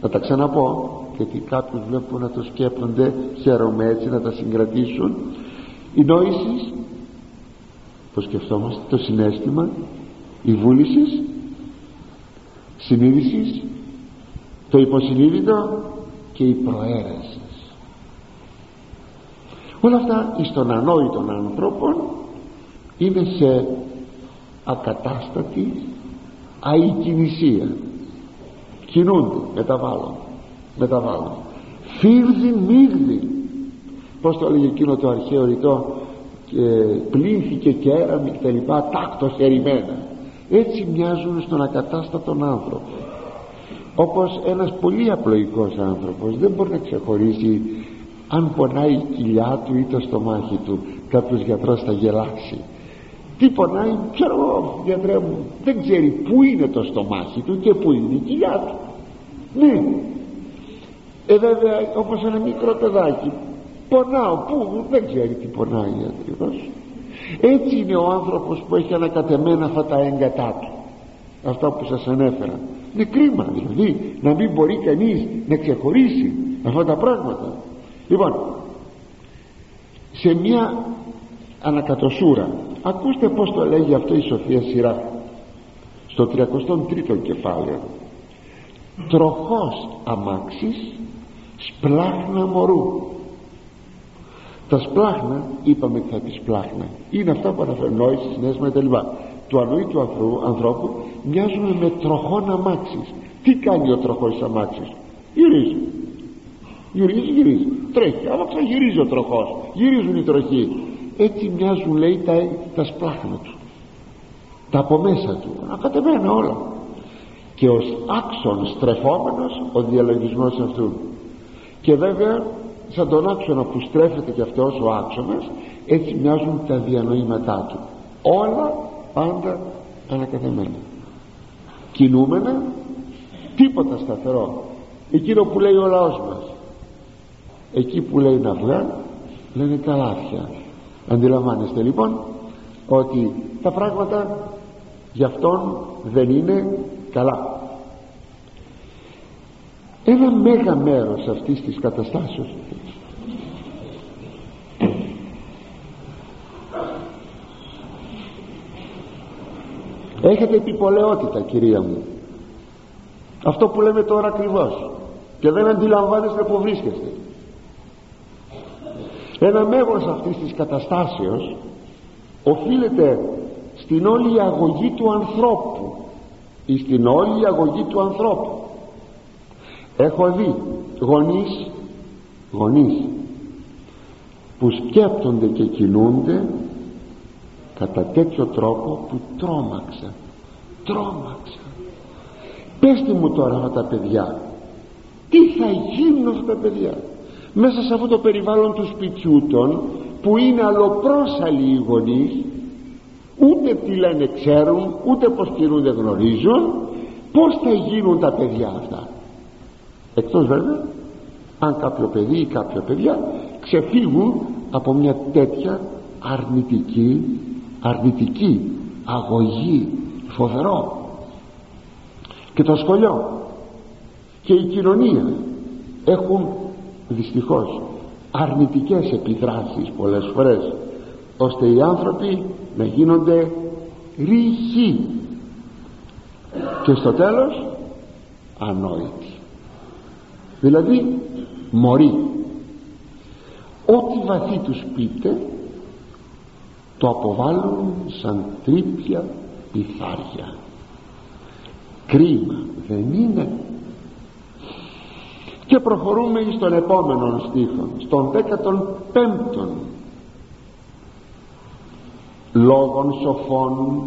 θα τα ξαναπώ γιατί κάποιους βλέπουν να το σκέπτονται χαίρομαι έτσι να τα συγκρατήσουν. Η νόηση το σκεφτόμαστε το συνέστημα η βούληση συνείδησης το υποσυνείδητο και η προαίρεση. Όλα αυτά εις των ανόητων ανθρώπων είναι σε ακατάστατη αϊκινησία κινούνται μεταβάλλουν μεταβάλλουν. Φίρδι μίγδι πως το έλεγε εκείνο το αρχαίο ρητό πλήνθηκε και έραμι και τα λοιπά τάκτος ερημένα. Έτσι μοιάζουν στον ακατάστατον άνθρωπο. Όπως ένας πολύ απλοϊκός άνθρωπος δεν μπορεί να ξεχωρίσει αν πονάει η κοιλιά του ή το στομάχι του κάποιος γιατρός θα γελάσει τι πονάει ξέρω εγώ γιατρέ μου δεν ξέρει που είναι το στομάχι του και που είναι η κοιλιά του. Ναι ε βέβαια όπως ένα μικρό παιδάκι πονάω. Που δεν ξέρει τι πονάει ακριβώς έτσι είναι ο άνθρωπος που έχει ανακατεμένα αυτά τα έγκατά του. Αυτά που σας ανέφερα. Είναι κρίμα δηλαδή να μην μπορεί κανείς να ξεχωρίσει αυτά τα πράγματα. Λοιπόν σε μια ανακατοσούρα ακούστε πως το λέγει αυτό η Σοφία Σειρά στο 33ο κεφάλαιο. Τροχός αμάξης σπλάχνα μωρού. Τα σπλάχνα είπαμε ότι θα πει σπλάχνα είναι αυτά που αναφέρουν νόηση, συνέστημα κτλ του ανοήτου ανθρώπου μοιάζουν με τροχόν αμάξης τι κάνει ο τροχός αμάξης γυρίζει. Γυρίζει γυρίζει. Τρέχει. Άμα ξαγυρίζει ο τροχός γυρίζουν οι τροχοί. Έτσι μοιάζουν λέει τα, τα σπλάχνα τους. Τα από μέσα του. Ακατεμένα όλα. Και ως άξον στρεφόμενος ο διαλογισμός αυτού και βέβαια σαν τον άξονα που στρέφεται και αυτός ο άξονας έτσι μοιάζουν τα διανοήματά του. Όλα πάντα ανακατεμένα. Κινούμενα τίποτα σταθερό. Εκείνο που λέει ο λαός μας. Εκεί που λέει να βγάλει λένε καλάθια αντιλαμβάνεστε λοιπόν ότι τα πράγματα γι' αυτόν δεν είναι καλά ένα μέγα μέρος αυτής της καταστάσεως. Έχετε επιπολαιότητα κυρία μου. Αυτό που λέμε τώρα ακριβώς. Και δεν αντιλαμβάνεστε που βρίσκεστε. Ένα μέγος αυτής της καταστάσεως οφείλεται στην όλη αγωγή του ανθρώπου ή στην όλη αγωγή του ανθρώπου έχω δει γονείς γονείς που σκέπτονται και κινούνται κατά τέτοιο τρόπο που τρόμαξα τρόμαξα πέστε μου τώρα αυτά τα παιδιά τι θα γίνουν αυτά τα παιδιά μέσα σε αυτό το περιβάλλον του σπιτιού των που είναι αλλοπρόσαλοι οι γονείς ούτε τι λένε ξέρουν ούτε πως κινούνται γνωρίζουν πως θα γίνουν τα παιδιά αυτά εκτός βέβαια αν κάποιο παιδί ή κάποια παιδιά ξεφύγουν από μια τέτοια αρνητική αρνητική αγωγή. Φοβερό. Και το σχολείο και η κοινωνία έχουν δυστυχώς αρνητικές επιδράσεις πολλές φορές ώστε οι άνθρωποι να γίνονται ρηχοί. Και στο τέλος ανόητοι δηλαδή μωροί ό,τι βαθύ τους πείτε το αποβάλλουν σαν τρίπια πιθάρια κρίμα δεν είναι. Και προχωρούμε στον επόμενο στίχο στον 15ο λόγων σοφών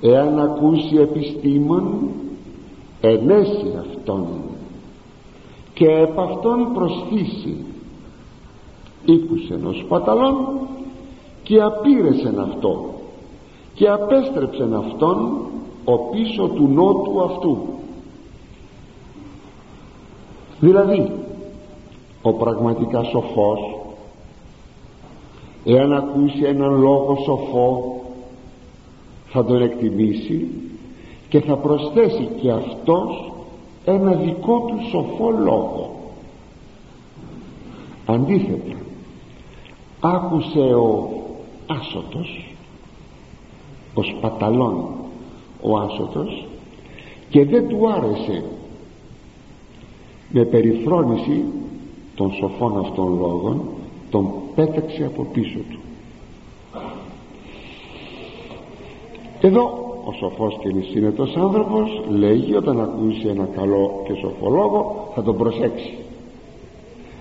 εάν ακούσει επιστήμων ενέσει αυτόν και επ' αυτόν προσθήσει ήκουσεν ο σπαταλών και απήρεσεν αυτό και απέστρεψεν αυτόν ο πίσω του νότου αυτού. Δηλαδή ο πραγματικά σοφός εάν ακούσει έναν λόγο σοφό θα τον εκτιμήσει και θα προσθέσει και αυτός ένα δικό του σοφό λόγο. Αντίθετα άκουσε ο άσωτος ο σπαταλών ο άσωτος και δεν του άρεσε με περιφρόνηση των σοφών αυτών λόγων τον πέταξε από πίσω του. Εδώ ο σοφός και νησύνετος άνθρωπος λέγει όταν ακούσει ένα καλό και σοφό λόγο θα τον προσέξει.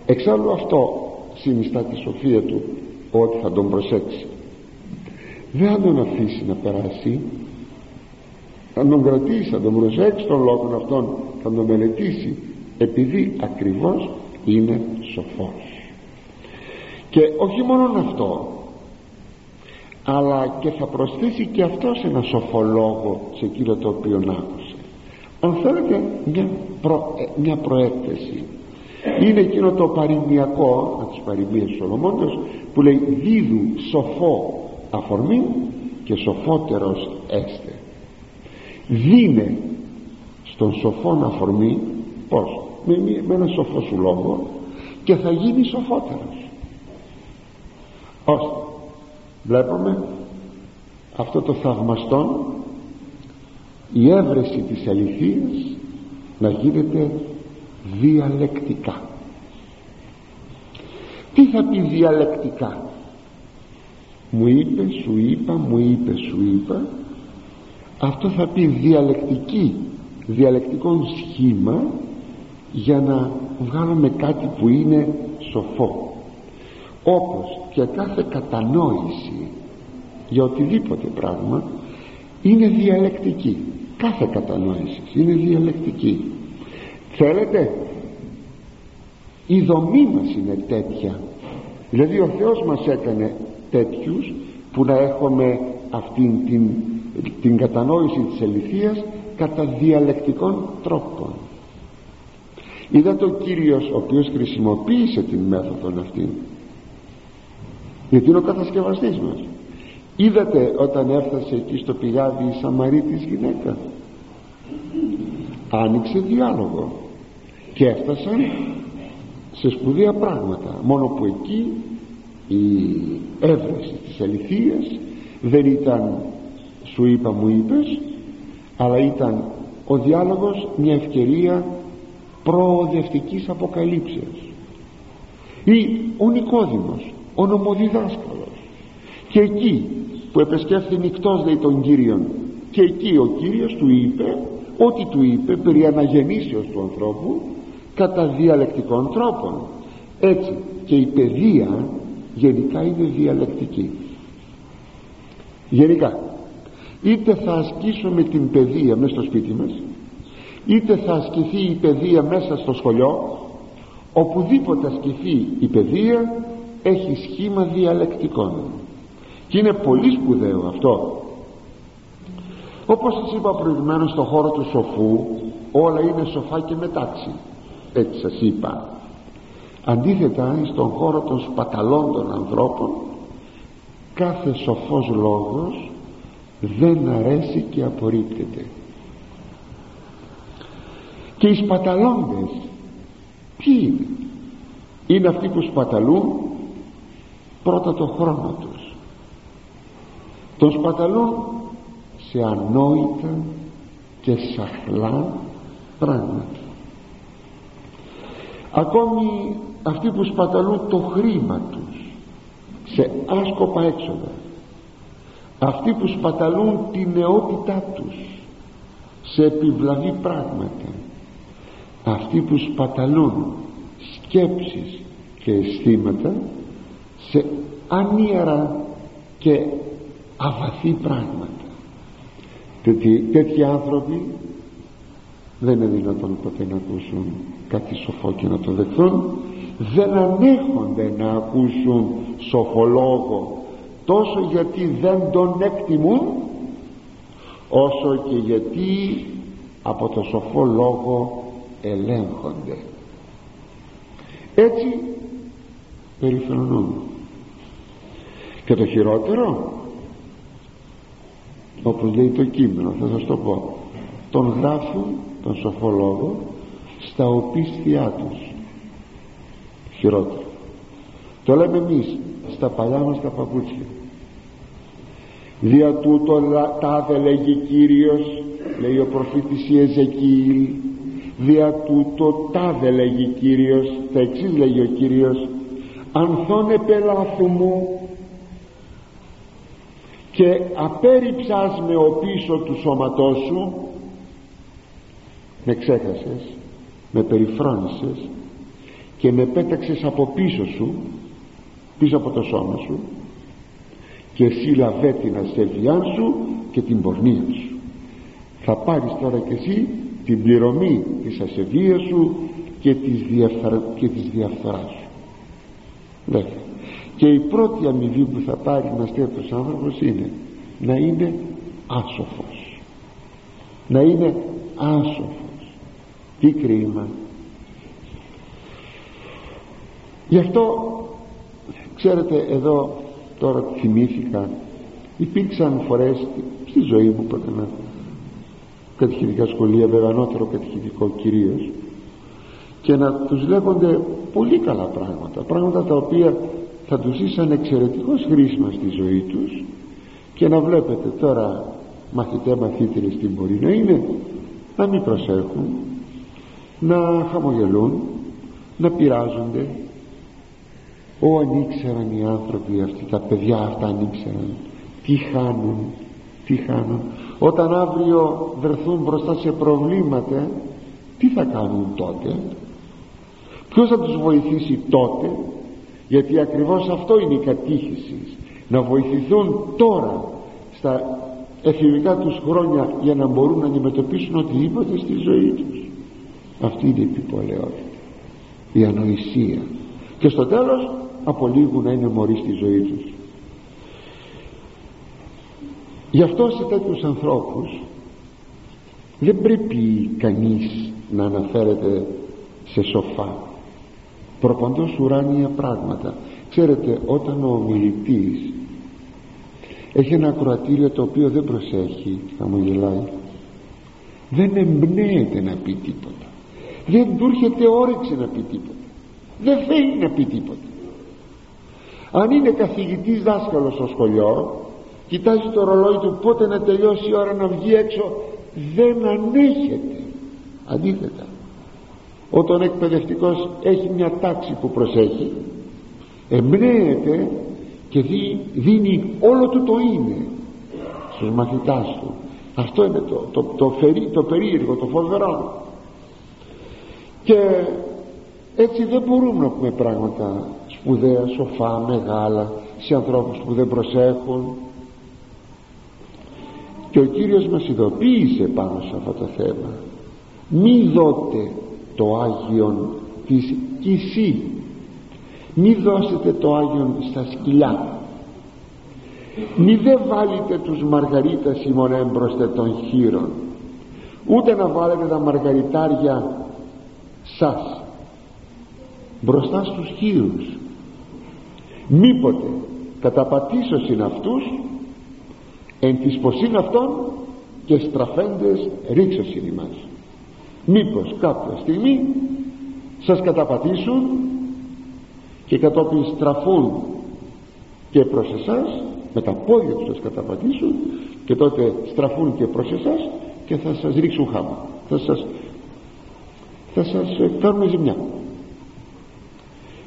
Εξάλλου αυτό συνιστά τη σοφία του ότι θα τον προσέξει. Δεν θα τον αφήσει να περάσει. Θα τον κρατήσει θα τον προσέξει τον λόγο αυτόν θα τον μελετήσει επειδή ακριβώς είναι σοφός. Και όχι μόνο αυτό αλλά και θα προσθέσει και αυτός ένα σοφολόγο σε εκείνο το οποίο άκουσε. Αν θέλετε μια, προ, ε, μια προέκταση είναι εκείνο το παροιμιακό από τις παροιμίες του Σολομόντος που λέει δίδου σοφό αφορμή και σοφότερος έστε δίνε στον σοφόν αφορμή πως με, με ένα σοφό σου λόγο και θα γίνει σοφότερος. Ώστε βλέπουμε αυτό το θαυμαστό η έβρεση της αληθείας να γίνεται διαλεκτικά. Τι θα πει διαλεκτικά; Μου είπε, σου είπα, μου είπε, σου είπα. Αυτό θα πει διαλεκτική διαλεκτικό σχήμα για να βγάλουμε κάτι που είναι σοφό. Όπως και κάθε κατανόηση για οτιδήποτε πράγμα είναι διαλεκτική. Κάθε κατανόηση είναι διαλεκτική. Θέλετε; Η δομή μας είναι τέτοια. Δηλαδή ο Θεός μας έκανε τέτοιους που να έχουμε αυτήν την, την κατανόηση της αληθείας κατά διαλεκτικών τρόπων. Είδατε ο Κύριος ο οποίος χρησιμοποίησε την μέθοδο αυτή γιατί είναι ο κατασκευαστής μας. Είδατε όταν έφτασε εκεί στο πηγάδι η Σαμαρίτης γυναίκα. Άνοιξε διάλογο. Και έφτασαν σε σπουδαία πράγματα. Μόνο που εκεί η έβρεση της αληθείας δεν ήταν σου είπα μου είπες αλλά ήταν ο διάλογος μια ευκαιρία προοδευτικής αποκαλύψεως. Ή ο Νικόδημος ο νομοδιδάσκαλος. Και εκεί που επεσκέφθη νυχτός λέει τον Κύριον και εκεί ο Κύριος του είπε ό,τι του είπε περί αναγεννήσεως του ανθρώπου κατά διαλεκτικών τρόπων. Έτσι και η παιδεία γενικά είναι διαλεκτική. Γενικά είτε θα ασκήσουμε την παιδεία μέσα στο σπίτι μας είτε θα ασκηθεί η παιδεία μέσα στο σχολείο οπουδήποτε ασκηθεί η παιδεία έχει σχήμα διαλεκτικών. Και είναι πολύ σπουδαίο αυτό. Όπως σας είπα προηγουμένως στον χώρο του σοφού όλα είναι σοφά και μετάξι. Έτσι σας είπα. Αντίθετα στον χώρο των σπαταλών των ανθρώπων κάθε σοφός λόγος δεν αρέσει και απορρίπτεται. Και οι σπαταλώντες ποιοι είναι; Είναι αυτοί που σπαταλούν πρώτα το χρόνο τους. Τον σπαταλούν σε ανόητα και σαχλά πράγματα. Ακόμη αυτοί που σπαταλούν το χρήμα τους σε άσκοπα έξοδα. Αυτοί που σπαταλούν τη νεότητά τους σε επιβλαβή πράγματα. Αυτοί που σπαταλούν σκέψεις και αισθήματα σε ανίερα και αβαθή πράγματα. Τέτοιοι, τέτοιοι άνθρωποι δεν είναι δυνατόν ποτέ να ακούσουν κάτι σοφό και να το δεχθούν. Δεν ανέχονται να ακούσουν σοφολόγο τόσο γιατί δεν τον εκτιμούν όσο και γιατί από το σοφό λόγο ελέγχονται. Έτσι περιφρονούν και το χειρότερο όπως λέει το κείμενο θα σας το πω τον γράφουν τον σοφό λόγο στα οπίστια τους. Χειρότερο. Το λέμε εμείς στα παλιά μας τα παπούτσια. Δια τούτο τάδε λέγει Κύριος λέει ο προφήτης Ιεζεκίλ. Δια τούτο τάδε λέγει Κύριος τα εξής λέγει ο Κύριος. Ανθώνε πελάθου μου και απέριψας με ο πίσω του σώματός σου με ξέχασες με περιφρόνησες και με πέταξες από πίσω σου πίσω από το σώμα σου και εσύ λαβέ την ασέβειά σου και την πορνεία σου θα πάρεις τώρα και εσύ την πληρωμή της ασεβίας σου και της, διαφθορά, και της διαφθοράς σου Βέβαια. Και η πρώτη αμοιβή που θα πάρει ένας τέτοιος άνθρωπος είναι να είναι άσοφος. Να είναι άσοφος. Τι κρίμα. Γι' αυτό ξέρετε εδώ τώρα θυμήθηκα υπήρξαν φορές στη ζωή μου που έκανα κατηχητικά σχολεία βέβαια ανώτερο κατηχητικό κυρίως και να τους λέγονται πολύ καλά πράγματα. Πράγματα τα οποία θα τους ήσαν εξαιρετικώς χρήσιμα στη ζωή τους. Και να βλέπετε τώρα μαθητέ μαθήτηρες τι μπορεί να είναι να μην προσέχουν να χαμογελούν να πειράζονται. Ω αν ήξεραν οι άνθρωποι αυτοί τα παιδιά αυτά αν ήξεραν τι χάνουν τι χάνουν. Όταν αύριο βρεθούν μπροστά σε προβλήματα τι θα κάνουν τότε; Ποιος θα τους βοηθήσει τότε; Γιατί ακριβώς αυτό είναι η κατήχηση. Να βοηθηθούν τώρα στα εφηβικά τους χρόνια για να μπορούν να αντιμετωπίσουν οτιδήποτε στη ζωή τους. Αυτή είναι η επιπολαιότητα η ανοησία. Και στο τέλος απολύγουν να είναι μωροί στη ζωή τους. Γι' αυτό σε τέτοιους ανθρώπους δεν πρέπει κανείς να αναφέρεται σε σοφά προπαντός ουράνια πράγματα. Ξέρετε όταν ο ομιλητής έχει ένα ακροατήριο το οποίο δεν προσέχει χαμογελάει δεν εμπνέεται να πει τίποτα. Δεν του έρχεται όρεξη να πει τίποτα. Δεν θέλει να πει τίποτα. Αν είναι καθηγητής δάσκαλος στο σχολείο κοιτάζει το ρολόι του πότε να τελειώσει η ώρα να βγει έξω δεν ανέχεται. Αντίθετα όταν εκπαιδευτικός έχει μια τάξη που προσέχει εμπνέεται και δίνει όλο του το είναι στους μαθητάς του. Αυτό είναι το, το, το, το περίεργο, το φοβερό. Και έτσι δεν μπορούμε να πούμε πράγματα σπουδαία, σοφά, μεγάλα σε ανθρώπους που δεν προσέχουν. Και ο Κύριος μας ειδοποίησε πάνω σε αυτό το θέμα. Μη δότε το Άγιον της Κισή. Μη δώσετε το Άγιον στα σκυλιά. Μη δε βάλετε τους μαργαρίτα ημών έμπροστε των χείρων ούτε να βάλετε τα μαργαριτάρια σας μπροστά στους χείρους. Μήποτε καταπατήσωσιν αυτούς εν της ποσήν αυτών και στραφέντες ρίξωσιν ημάς μήπως κάποια στιγμή σας καταπατήσουν και κατόπιν στραφούν και προς εσάς με τα πόδια τους σας καταπατήσουν και τότε στραφούν και προς εσάς και θα σας ρίξουν χάμα θα σας θα σας κάνουν ζημιά.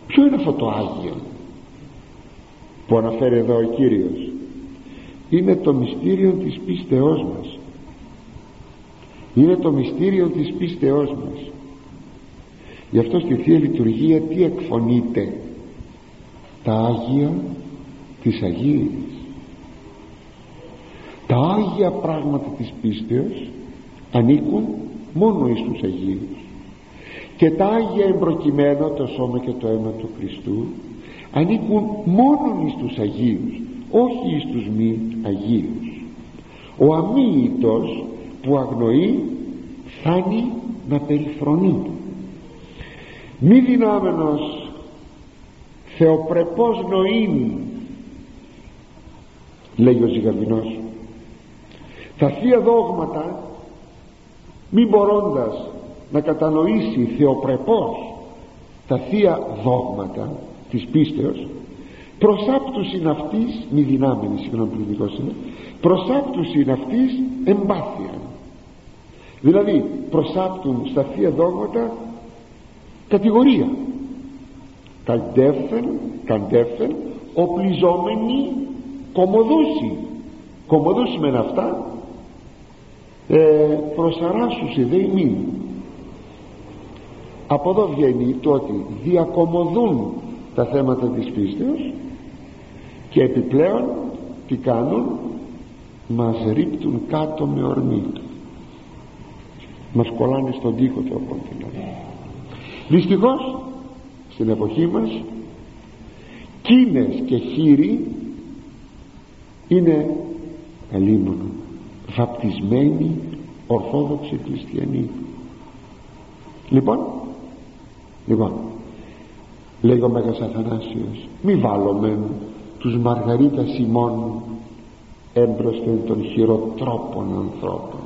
Ποιο είναι αυτό το Άγιο που αναφέρει εδώ ο Κύριος; Είναι το μυστήριο της πίστεώς μας είναι το μυστήριο της πίστεώς μας. Γι' αυτό στη Θεία Λειτουργία τι εκφωνείται; Τα Άγια της Αγίας. Τα Άγια πράγματα της πίστεως ανήκουν μόνο εις τους Αγίους. Και τα Άγια εμπροκειμένο το σώμα και το αίμα του Χριστού ανήκουν μόνο εις τους Αγίους όχι εις τους μη Αγίους. Ο αμύητος που αγνοεί φτάνει να περιφρονεί. Μη δυνάμενος θεοπρεπός νοήν λέει ο Ζυγαβινός τα Θεία Δόγματα μη μπορώντας να κατανοήσει θεοπρεπός τα Θεία Δόγματα της πίστεως προσάπτους είναι αυτής μη δυνάμενη συγγνώμη πληθυντικός είναι προσάπτους είναι αυτής εμπάθειας δηλαδή προσάπτουν στα Θεία Δόγματα κατηγορία. Καντεύθεν καντεύθεν οπλιζόμενοι κομμωδούσι κομμωδούσι μεν αυτά. Ε, προσαράσουσι δε ημίν. Από εδώ βγαίνει το ότι διακομωδούν τα θέματα της πίστεως και επιπλέον τι κάνουν; Μας ρίπτουν κάτω με ορμή μας κολλάνε στον τοίχο του από την Δυστυχώς στην εποχή μας κίνες και χείρι είναι αλίμονο βαπτισμένοι ορθόδοξοι χριστιανοί. Λοιπόν λοιπόν λέει ο Μέγας Αθανάσιος μη βάλουμε τους Μαργαρίτα Σιμών έμπροσθεν των χειροτρόπων ανθρώπων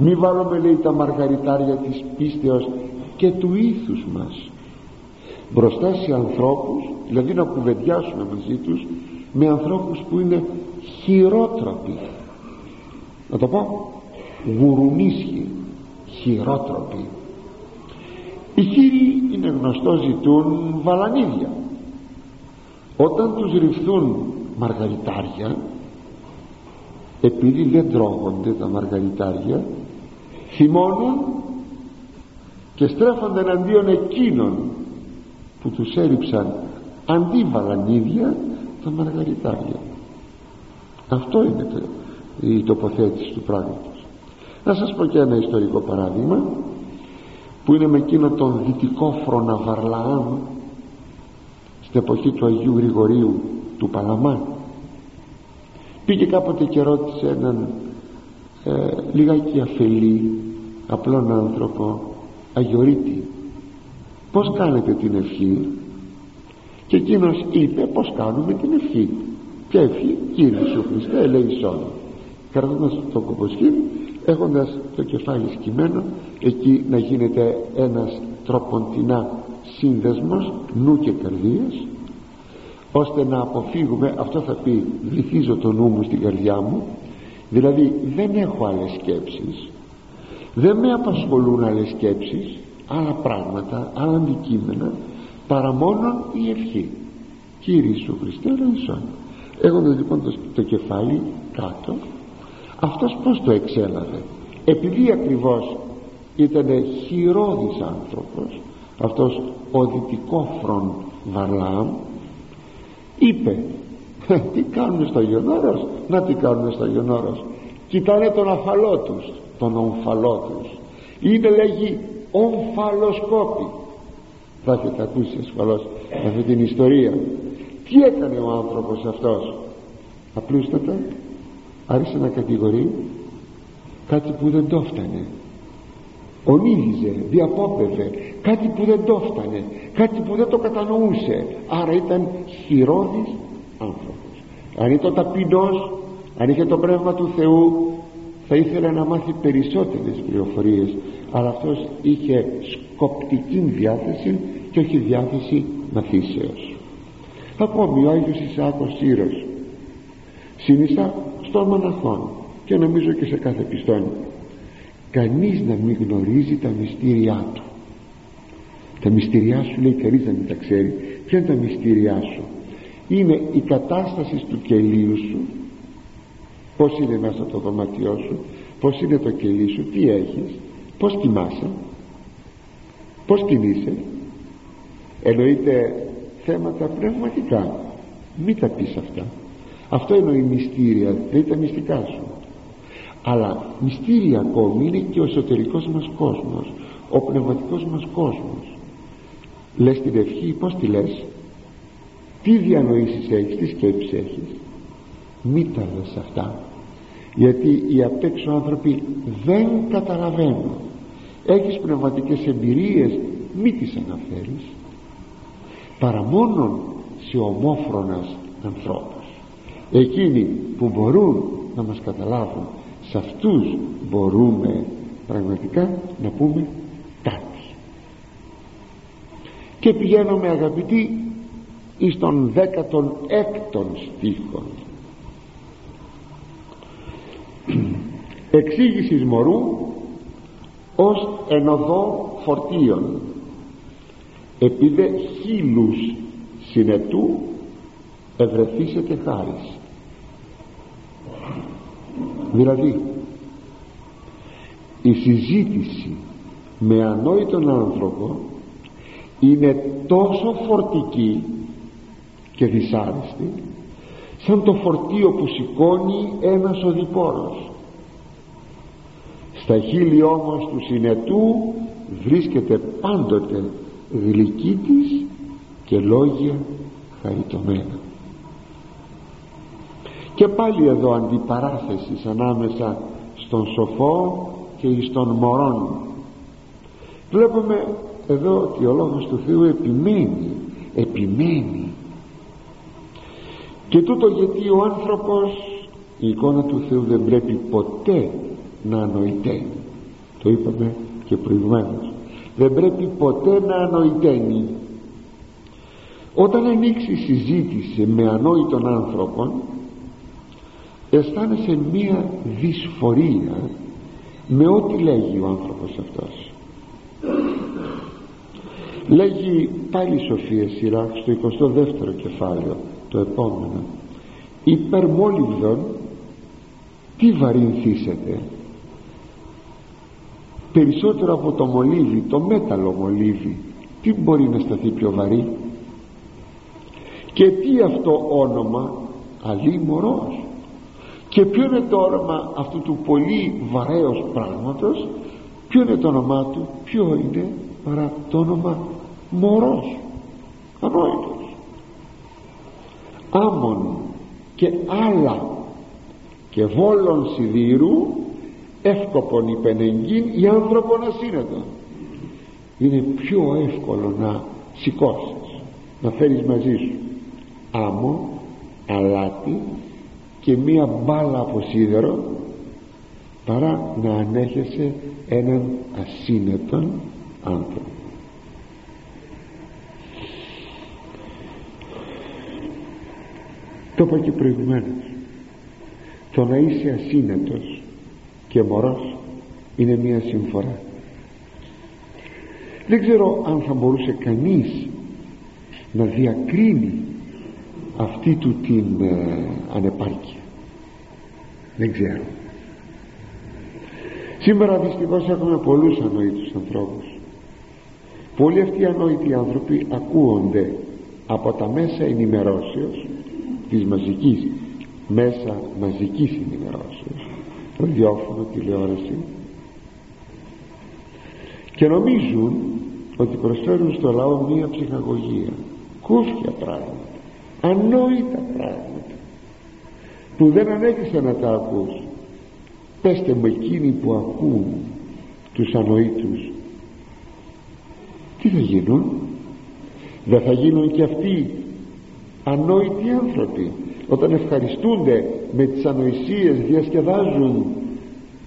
μη βάλουμε λέει τα μαργαριτάρια της πίστεως και του ήθους μας. Μπροστά σε ανθρώπους δηλαδή να κουβεντιάσουμε μαζί τους με ανθρώπους που είναι χειρότροποι. Να το πω γουρουνίσχοι χειρότροποι. Οι χείροι είναι γνωστό ζητούν βαλανίδια. Όταν τους ρυφθούν μαργαριτάρια επειδή δεν τρώγονται τα μαργαριτάρια θυμώνουν και στρέφονται εναντίον εκείνων που τους έριψαν αντί βαλανίδια τα μαργαριτάρια. Αυτό είναι το, η τοποθέτηση του πράγματος. Να σας πω και ένα ιστορικό παράδειγμα που είναι με εκείνο τον δυτικόφρονα Βαρλαάν στην εποχή του Αγίου Γρηγορίου του Παλαμά πήγε κάποτε και ρώτησε έναν ε, λιγάκι αφελή απλόν άνθρωπο αγιορείτη πως κάνετε την ευχή; Και εκείνος είπε πως κάνουμε την ευχή; Ποια ευχή; Κύριε Σου Χριστέ ελέησόν κρατώντας το κοποσχήν έχοντας το κεφάλι σκυμμένο εκεί να γίνεται ένας τροποντινά σύνδεσμος νου και καρδίας ώστε να αποφύγουμε αυτό θα πει βυθίζω το νου μου στην καρδιά μου δηλαδή δεν έχω άλλες σκέψεις δεν με απασχολούν άλλες σκέψεις άλλα πράγματα, άλλα αντικείμενα παρά μόνο η ευχή. Κύριε Ιησού Χριστέ Ραϊσόν έχοντας λοιπόν το, το κεφάλι κάτω. Αυτός πως το εξέλαβε; Επειδή ακριβώς ήταν χειρόδης άνθρωπος αυτός ο δυτικόφρον Βαρλάμ είπε τι κάνουν στο Γιονόρος να τι κάνουν στο Γιονόρος κοιτάνε τον αφαλό τους τον ομφαλό τους. Είναι λέγει ομφαλοσκόπη. Θα έχετε ακούσει ασφαλώς αυτή την ιστορία. Τι έκανε ο άνθρωπος αυτός; Απλούστατα άρχισε να κατηγορεί κάτι που δεν το φτανε ονείλιζε, διαπόπευε κάτι που δεν το φτανε κάτι που δεν το κατανοούσε. Άρα ήταν χειρόδης άνθρωπος. Αν ήταν ταπεινός αν είχε το πνεύμα του Θεού θα ήθελε να μάθει περισσότερες πληροφορίες αλλά αυτός είχε σκοπτική διάθεση και όχι διάθεση μαθήσεως ακόμη ο Άγιος Ισάκος Σύρος συνιστά στον μοναχών και νομίζω και σε κάθε πιστόν κανείς να μην γνωρίζει τα μυστήριά του. Τα μυστήριά σου λέει κανείς να μην τα ξέρει. Ποια είναι τα μυστήριά σου; Είναι η κατάσταση του κελίου σου πως είναι μέσα το δωμάτιό σου πως είναι το κελί σου τι έχεις πως κοιμάσαι πως κινείσαι. Εννοείται θέματα πνευματικά. Μην τα πεις αυτά. Αυτό εννοεί μυστήρια δεν είναι τα μυστικά σου. Αλλά μυστήρια ακόμη είναι και ο εσωτερικός μας κόσμος ο πνευματικός μας κόσμος. Λες την ευχή πως τη λες; Τι διανοήσεις έχεις τι σκέψεις έχεις; Μη τα λες αυτά γιατί οι απ' έξω άνθρωποι δεν καταλαβαίνουν. Έχεις πνευματικές εμπειρίες μη τις αναφέρεις παρά μόνο σε ομόφρονας ανθρώπους. Εκείνοι που μπορούν να μας καταλάβουν σε αυτούς μπορούμε πραγματικά να πούμε κάτι. Και πηγαίνουμε αγαπητοί εις τον δέκατον έκτον στίχο εξήγησης μωρού ως ενοδό φορτίων επίδε χίλους συνετού ευρεθήσετε χάρις δηλαδή η συζήτηση με ανόητον άνθρωπο είναι τόσο φορτική και δυσάρεστη σαν το φορτίο που σηκώνει ένας οδηπόρος. Στα χείλη όμως του συνετού βρίσκεται πάντοτε γλυκύτης και λόγια χαριτωμένα. Και πάλι εδώ αντιπαράθεση ανάμεσα στον σοφό και στον μωρόν. Βλέπουμε εδώ ότι ο Λόγος του Θεού επιμένει επιμένει και τούτο γιατί ο άνθρωπος η εικόνα του Θεού δεν πρέπει ποτέ να ανοηταίνει το είπαμε και προηγουμένως. Δεν πρέπει ποτέ να ανοηταίνει. Όταν ανοίξει συζήτηση με ανόητον άνθρωπον αισθάνεσαι μία δυσφορία με ό,τι λέγει ο άνθρωπος αυτός. Λέγει πάλι η Σοφία σειρά στο 22ο κεφάλαιο το επόμενο. Υπερμόλυβδον τι βαρυνθήσετε περισσότερο από το μολύβι το μέταλλο μολύβι τι μπορεί να σταθεί πιο βαρύ; Και τι αυτό όνομα; Αλλή μωρός και ποιο είναι το όνομα αυτού του πολύ βαρέως πράγματος; Ποιο είναι το όνομά του; Ποιο είναι παρά το όνομα μωρός. Ανόητος άμμον και άλλα και βόλων σιδήρου εύκοπον υπενεγγύν ή άνθρωπον ασύνετο είναι πιο εύκολο να σηκώσεις να φέρεις μαζί σου άμμο αλάτι και μία μπάλα από σίδερο παρά να ανέχεσαι έναν ασύνετον άνθρωπο το είπα και προηγουμένως. Το να είσαι ασύνετος και μωρός είναι μία συμφορά. Δεν ξέρω αν θα μπορούσε κανείς να διακρίνει αυτή του την ε, ανεπάρκεια. Δεν ξέρω. Σήμερα δυστυχώς έχουμε πολλούς ανόητους ανθρώπους. Πολλοί αυτοί οι ανόητοι άνθρωποι ακούονται από τα μέσα ενημερώσεως της μαζικής μέσα μαζικής ενημερώσεως ραδιόφωνο, τηλεόραση. Και νομίζουν ότι προσφέρουν στο λαό μία ψυχαγωγία κούφια πράγματα ανόητα πράγματα που δεν ανέχεσαι να τα ακούς πέστε μου εκείνοι που ακούν τους ανοήτους τι θα γίνουν; Δεν θα γίνουν και αυτοί ανόητοι άνθρωποι όταν ευχαριστούνται με τις ανοησίες διασκεδάζουν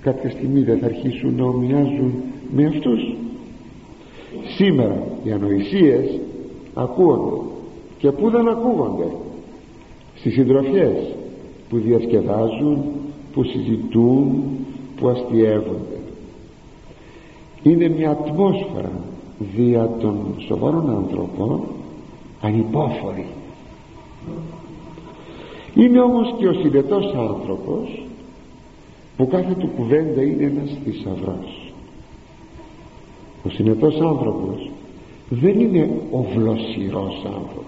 κάποια στιγμή δεν θα αρχίσουν να ομοιάζουν με αυτούς. Σήμερα οι ανοησίες ακούονται και που δεν ακούγονται; Στις συντροφιές που διασκεδάζουν που συζητούν που αστιεύονται είναι μια ατμόσφαιρα δια των σοβαρών ανθρώπων ανυπόφορη είναι όμως και ο συνετός άνθρωπος που κάθε του κουβέντα είναι ένας θησαυρός. Ο συνετός άνθρωπος δεν είναι ο βλοσιρός άνθρωπος.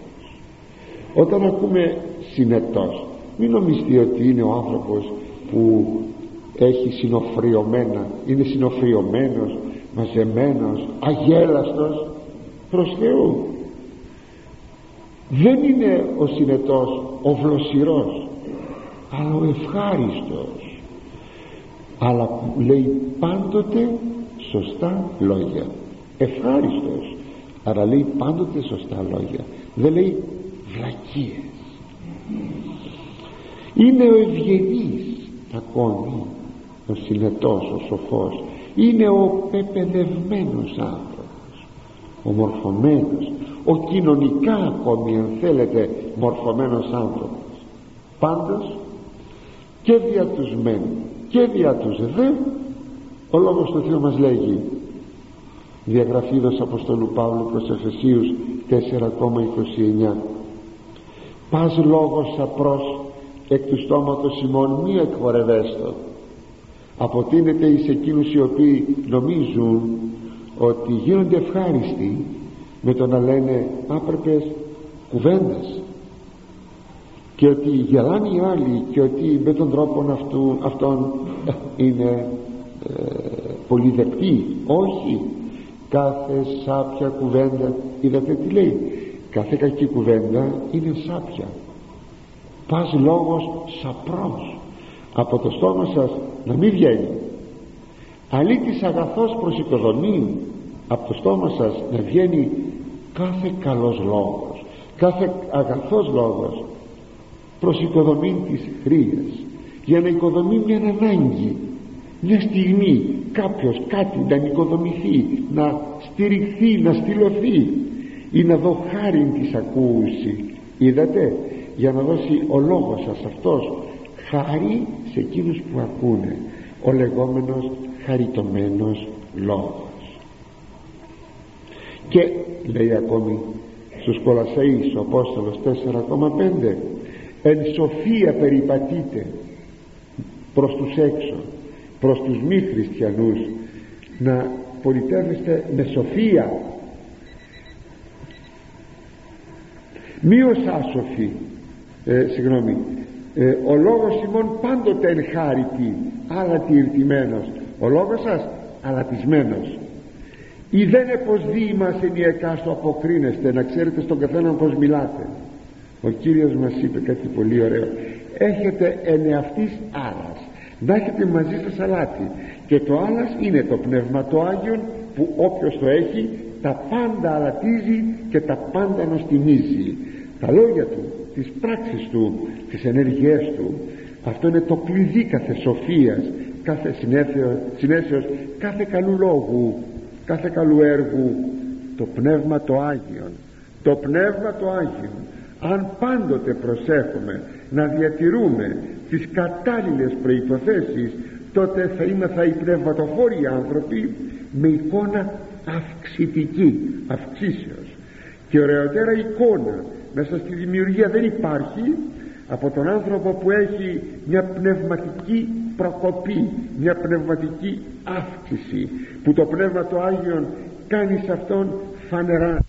Όταν ακούμε συνετός μην νομιστεί ότι είναι ο άνθρωπος που έχει συνοφριωμένα είναι συνοφριωμένος μαζεμένος αγέλαστος προς Θεού δεν είναι ο συνετός ο βλοσιρός αλλά ο ευχάριστος. Αλλά που λέει πάντοτε σωστά λόγια. Ευχάριστος αλλά λέει πάντοτε σωστά λόγια. Δεν λέει βλακίες. Είναι ο ευγενής ακόμη ο συνετός, ο σοφός. Είναι ο πεπαιδευμένος άνθρωπος ο μορφωμένος ο κοινωνικά ακόμη αν θέλετε μορφωμένος άνθρωπος. Πάντως και δια τους μεν και δια τους δε ο λόγος του Θεού μας λέγει διαγραφήδος Αποστολού Παύλου προς Εφεσίους 4,29 πας λόγος απρός εκ του στόματος ημών μη εκχορευέστο αποτείνεται εις εκείνους οι οποίοι νομίζουν ότι γίνονται ευχάριστοι με το να λένε άπρεπες κουβέντες. Και ότι γελάνε οι άλλοι και ότι με τον τρόπο αυτού, αυτόν είναι ε, πολύ δεκτή όχι. Κάθε σάπια κουβέντα είδατε τι λέει; Κάθε κακή κουβέντα είναι σάπια. Πας λόγος σαπρός. Από το στόμα σας να μην βγαίνει. Αλήτης αγαθός προς οικοδομή. Από το στόμα σας να βγαίνει κάθε καλός λόγος κάθε αγαθός λόγος προς οικοδομή της χρίας για να οικοδομεί μια ανάγκη. Μια στιγμή κάποιος κάτι να οικοδομηθεί να στηριχθεί, να στυλωθεί ή να δω χάρη της ακούση είδατε για να δώσει ο λόγος σας αυτός χάρη σε εκείνους που ακούνε. Ο λεγόμενος χαριτωμένος λόγος και λέει ακόμη στους Κολασσαείς ο Απόστολος 4,5 εν σοφία περιπατείτε προς τους έξω προς τους μη χριστιανούς να πολιτεύεστε με σοφία μη ως άσοφοι ε, συγγνώμη ε, ο λόγος ημών πάντοτε εν χάρητη αλατιρτημένος ο λόγος σας αλατισμένος ή δεν εποσδεί μας ενιακά στο αποκρίνεστε να ξέρετε στον καθένα πως μιλάτε. Ο Κύριος μας είπε κάτι πολύ ωραίο. Έχετε εν εαυτής άρας να έχετε μαζί σας αλάτι. Και το άλλας είναι το Πνεύμα το Άγιον που όποιος το έχει τα πάντα αλατίζει και τα πάντα νοστιμίζει τα λόγια του τις πράξεις του τις ενέργειές του αυτό είναι το κλειδί κάθε σοφίας κάθε συνέσεως κάθε καλού λόγου κάθε καλού έργου το Πνεύμα το Άγιον. Το Πνεύμα το Άγιον. Αν πάντοτε προσέχουμε να διατηρούμε τις κατάλληλες προϋποθέσεις τότε θα είμαστε οι πνευματοφόροι άνθρωποι με εικόνα αυξητική αυξήσεως. Και ωραιότερα εικόνα μέσα στη δημιουργία δεν υπάρχει από τον άνθρωπο που έχει μια πνευματική προκοπή μια πνευματική αύξηση που το Πνεύμα το Άγιον κάνει σε αυτόν φανερά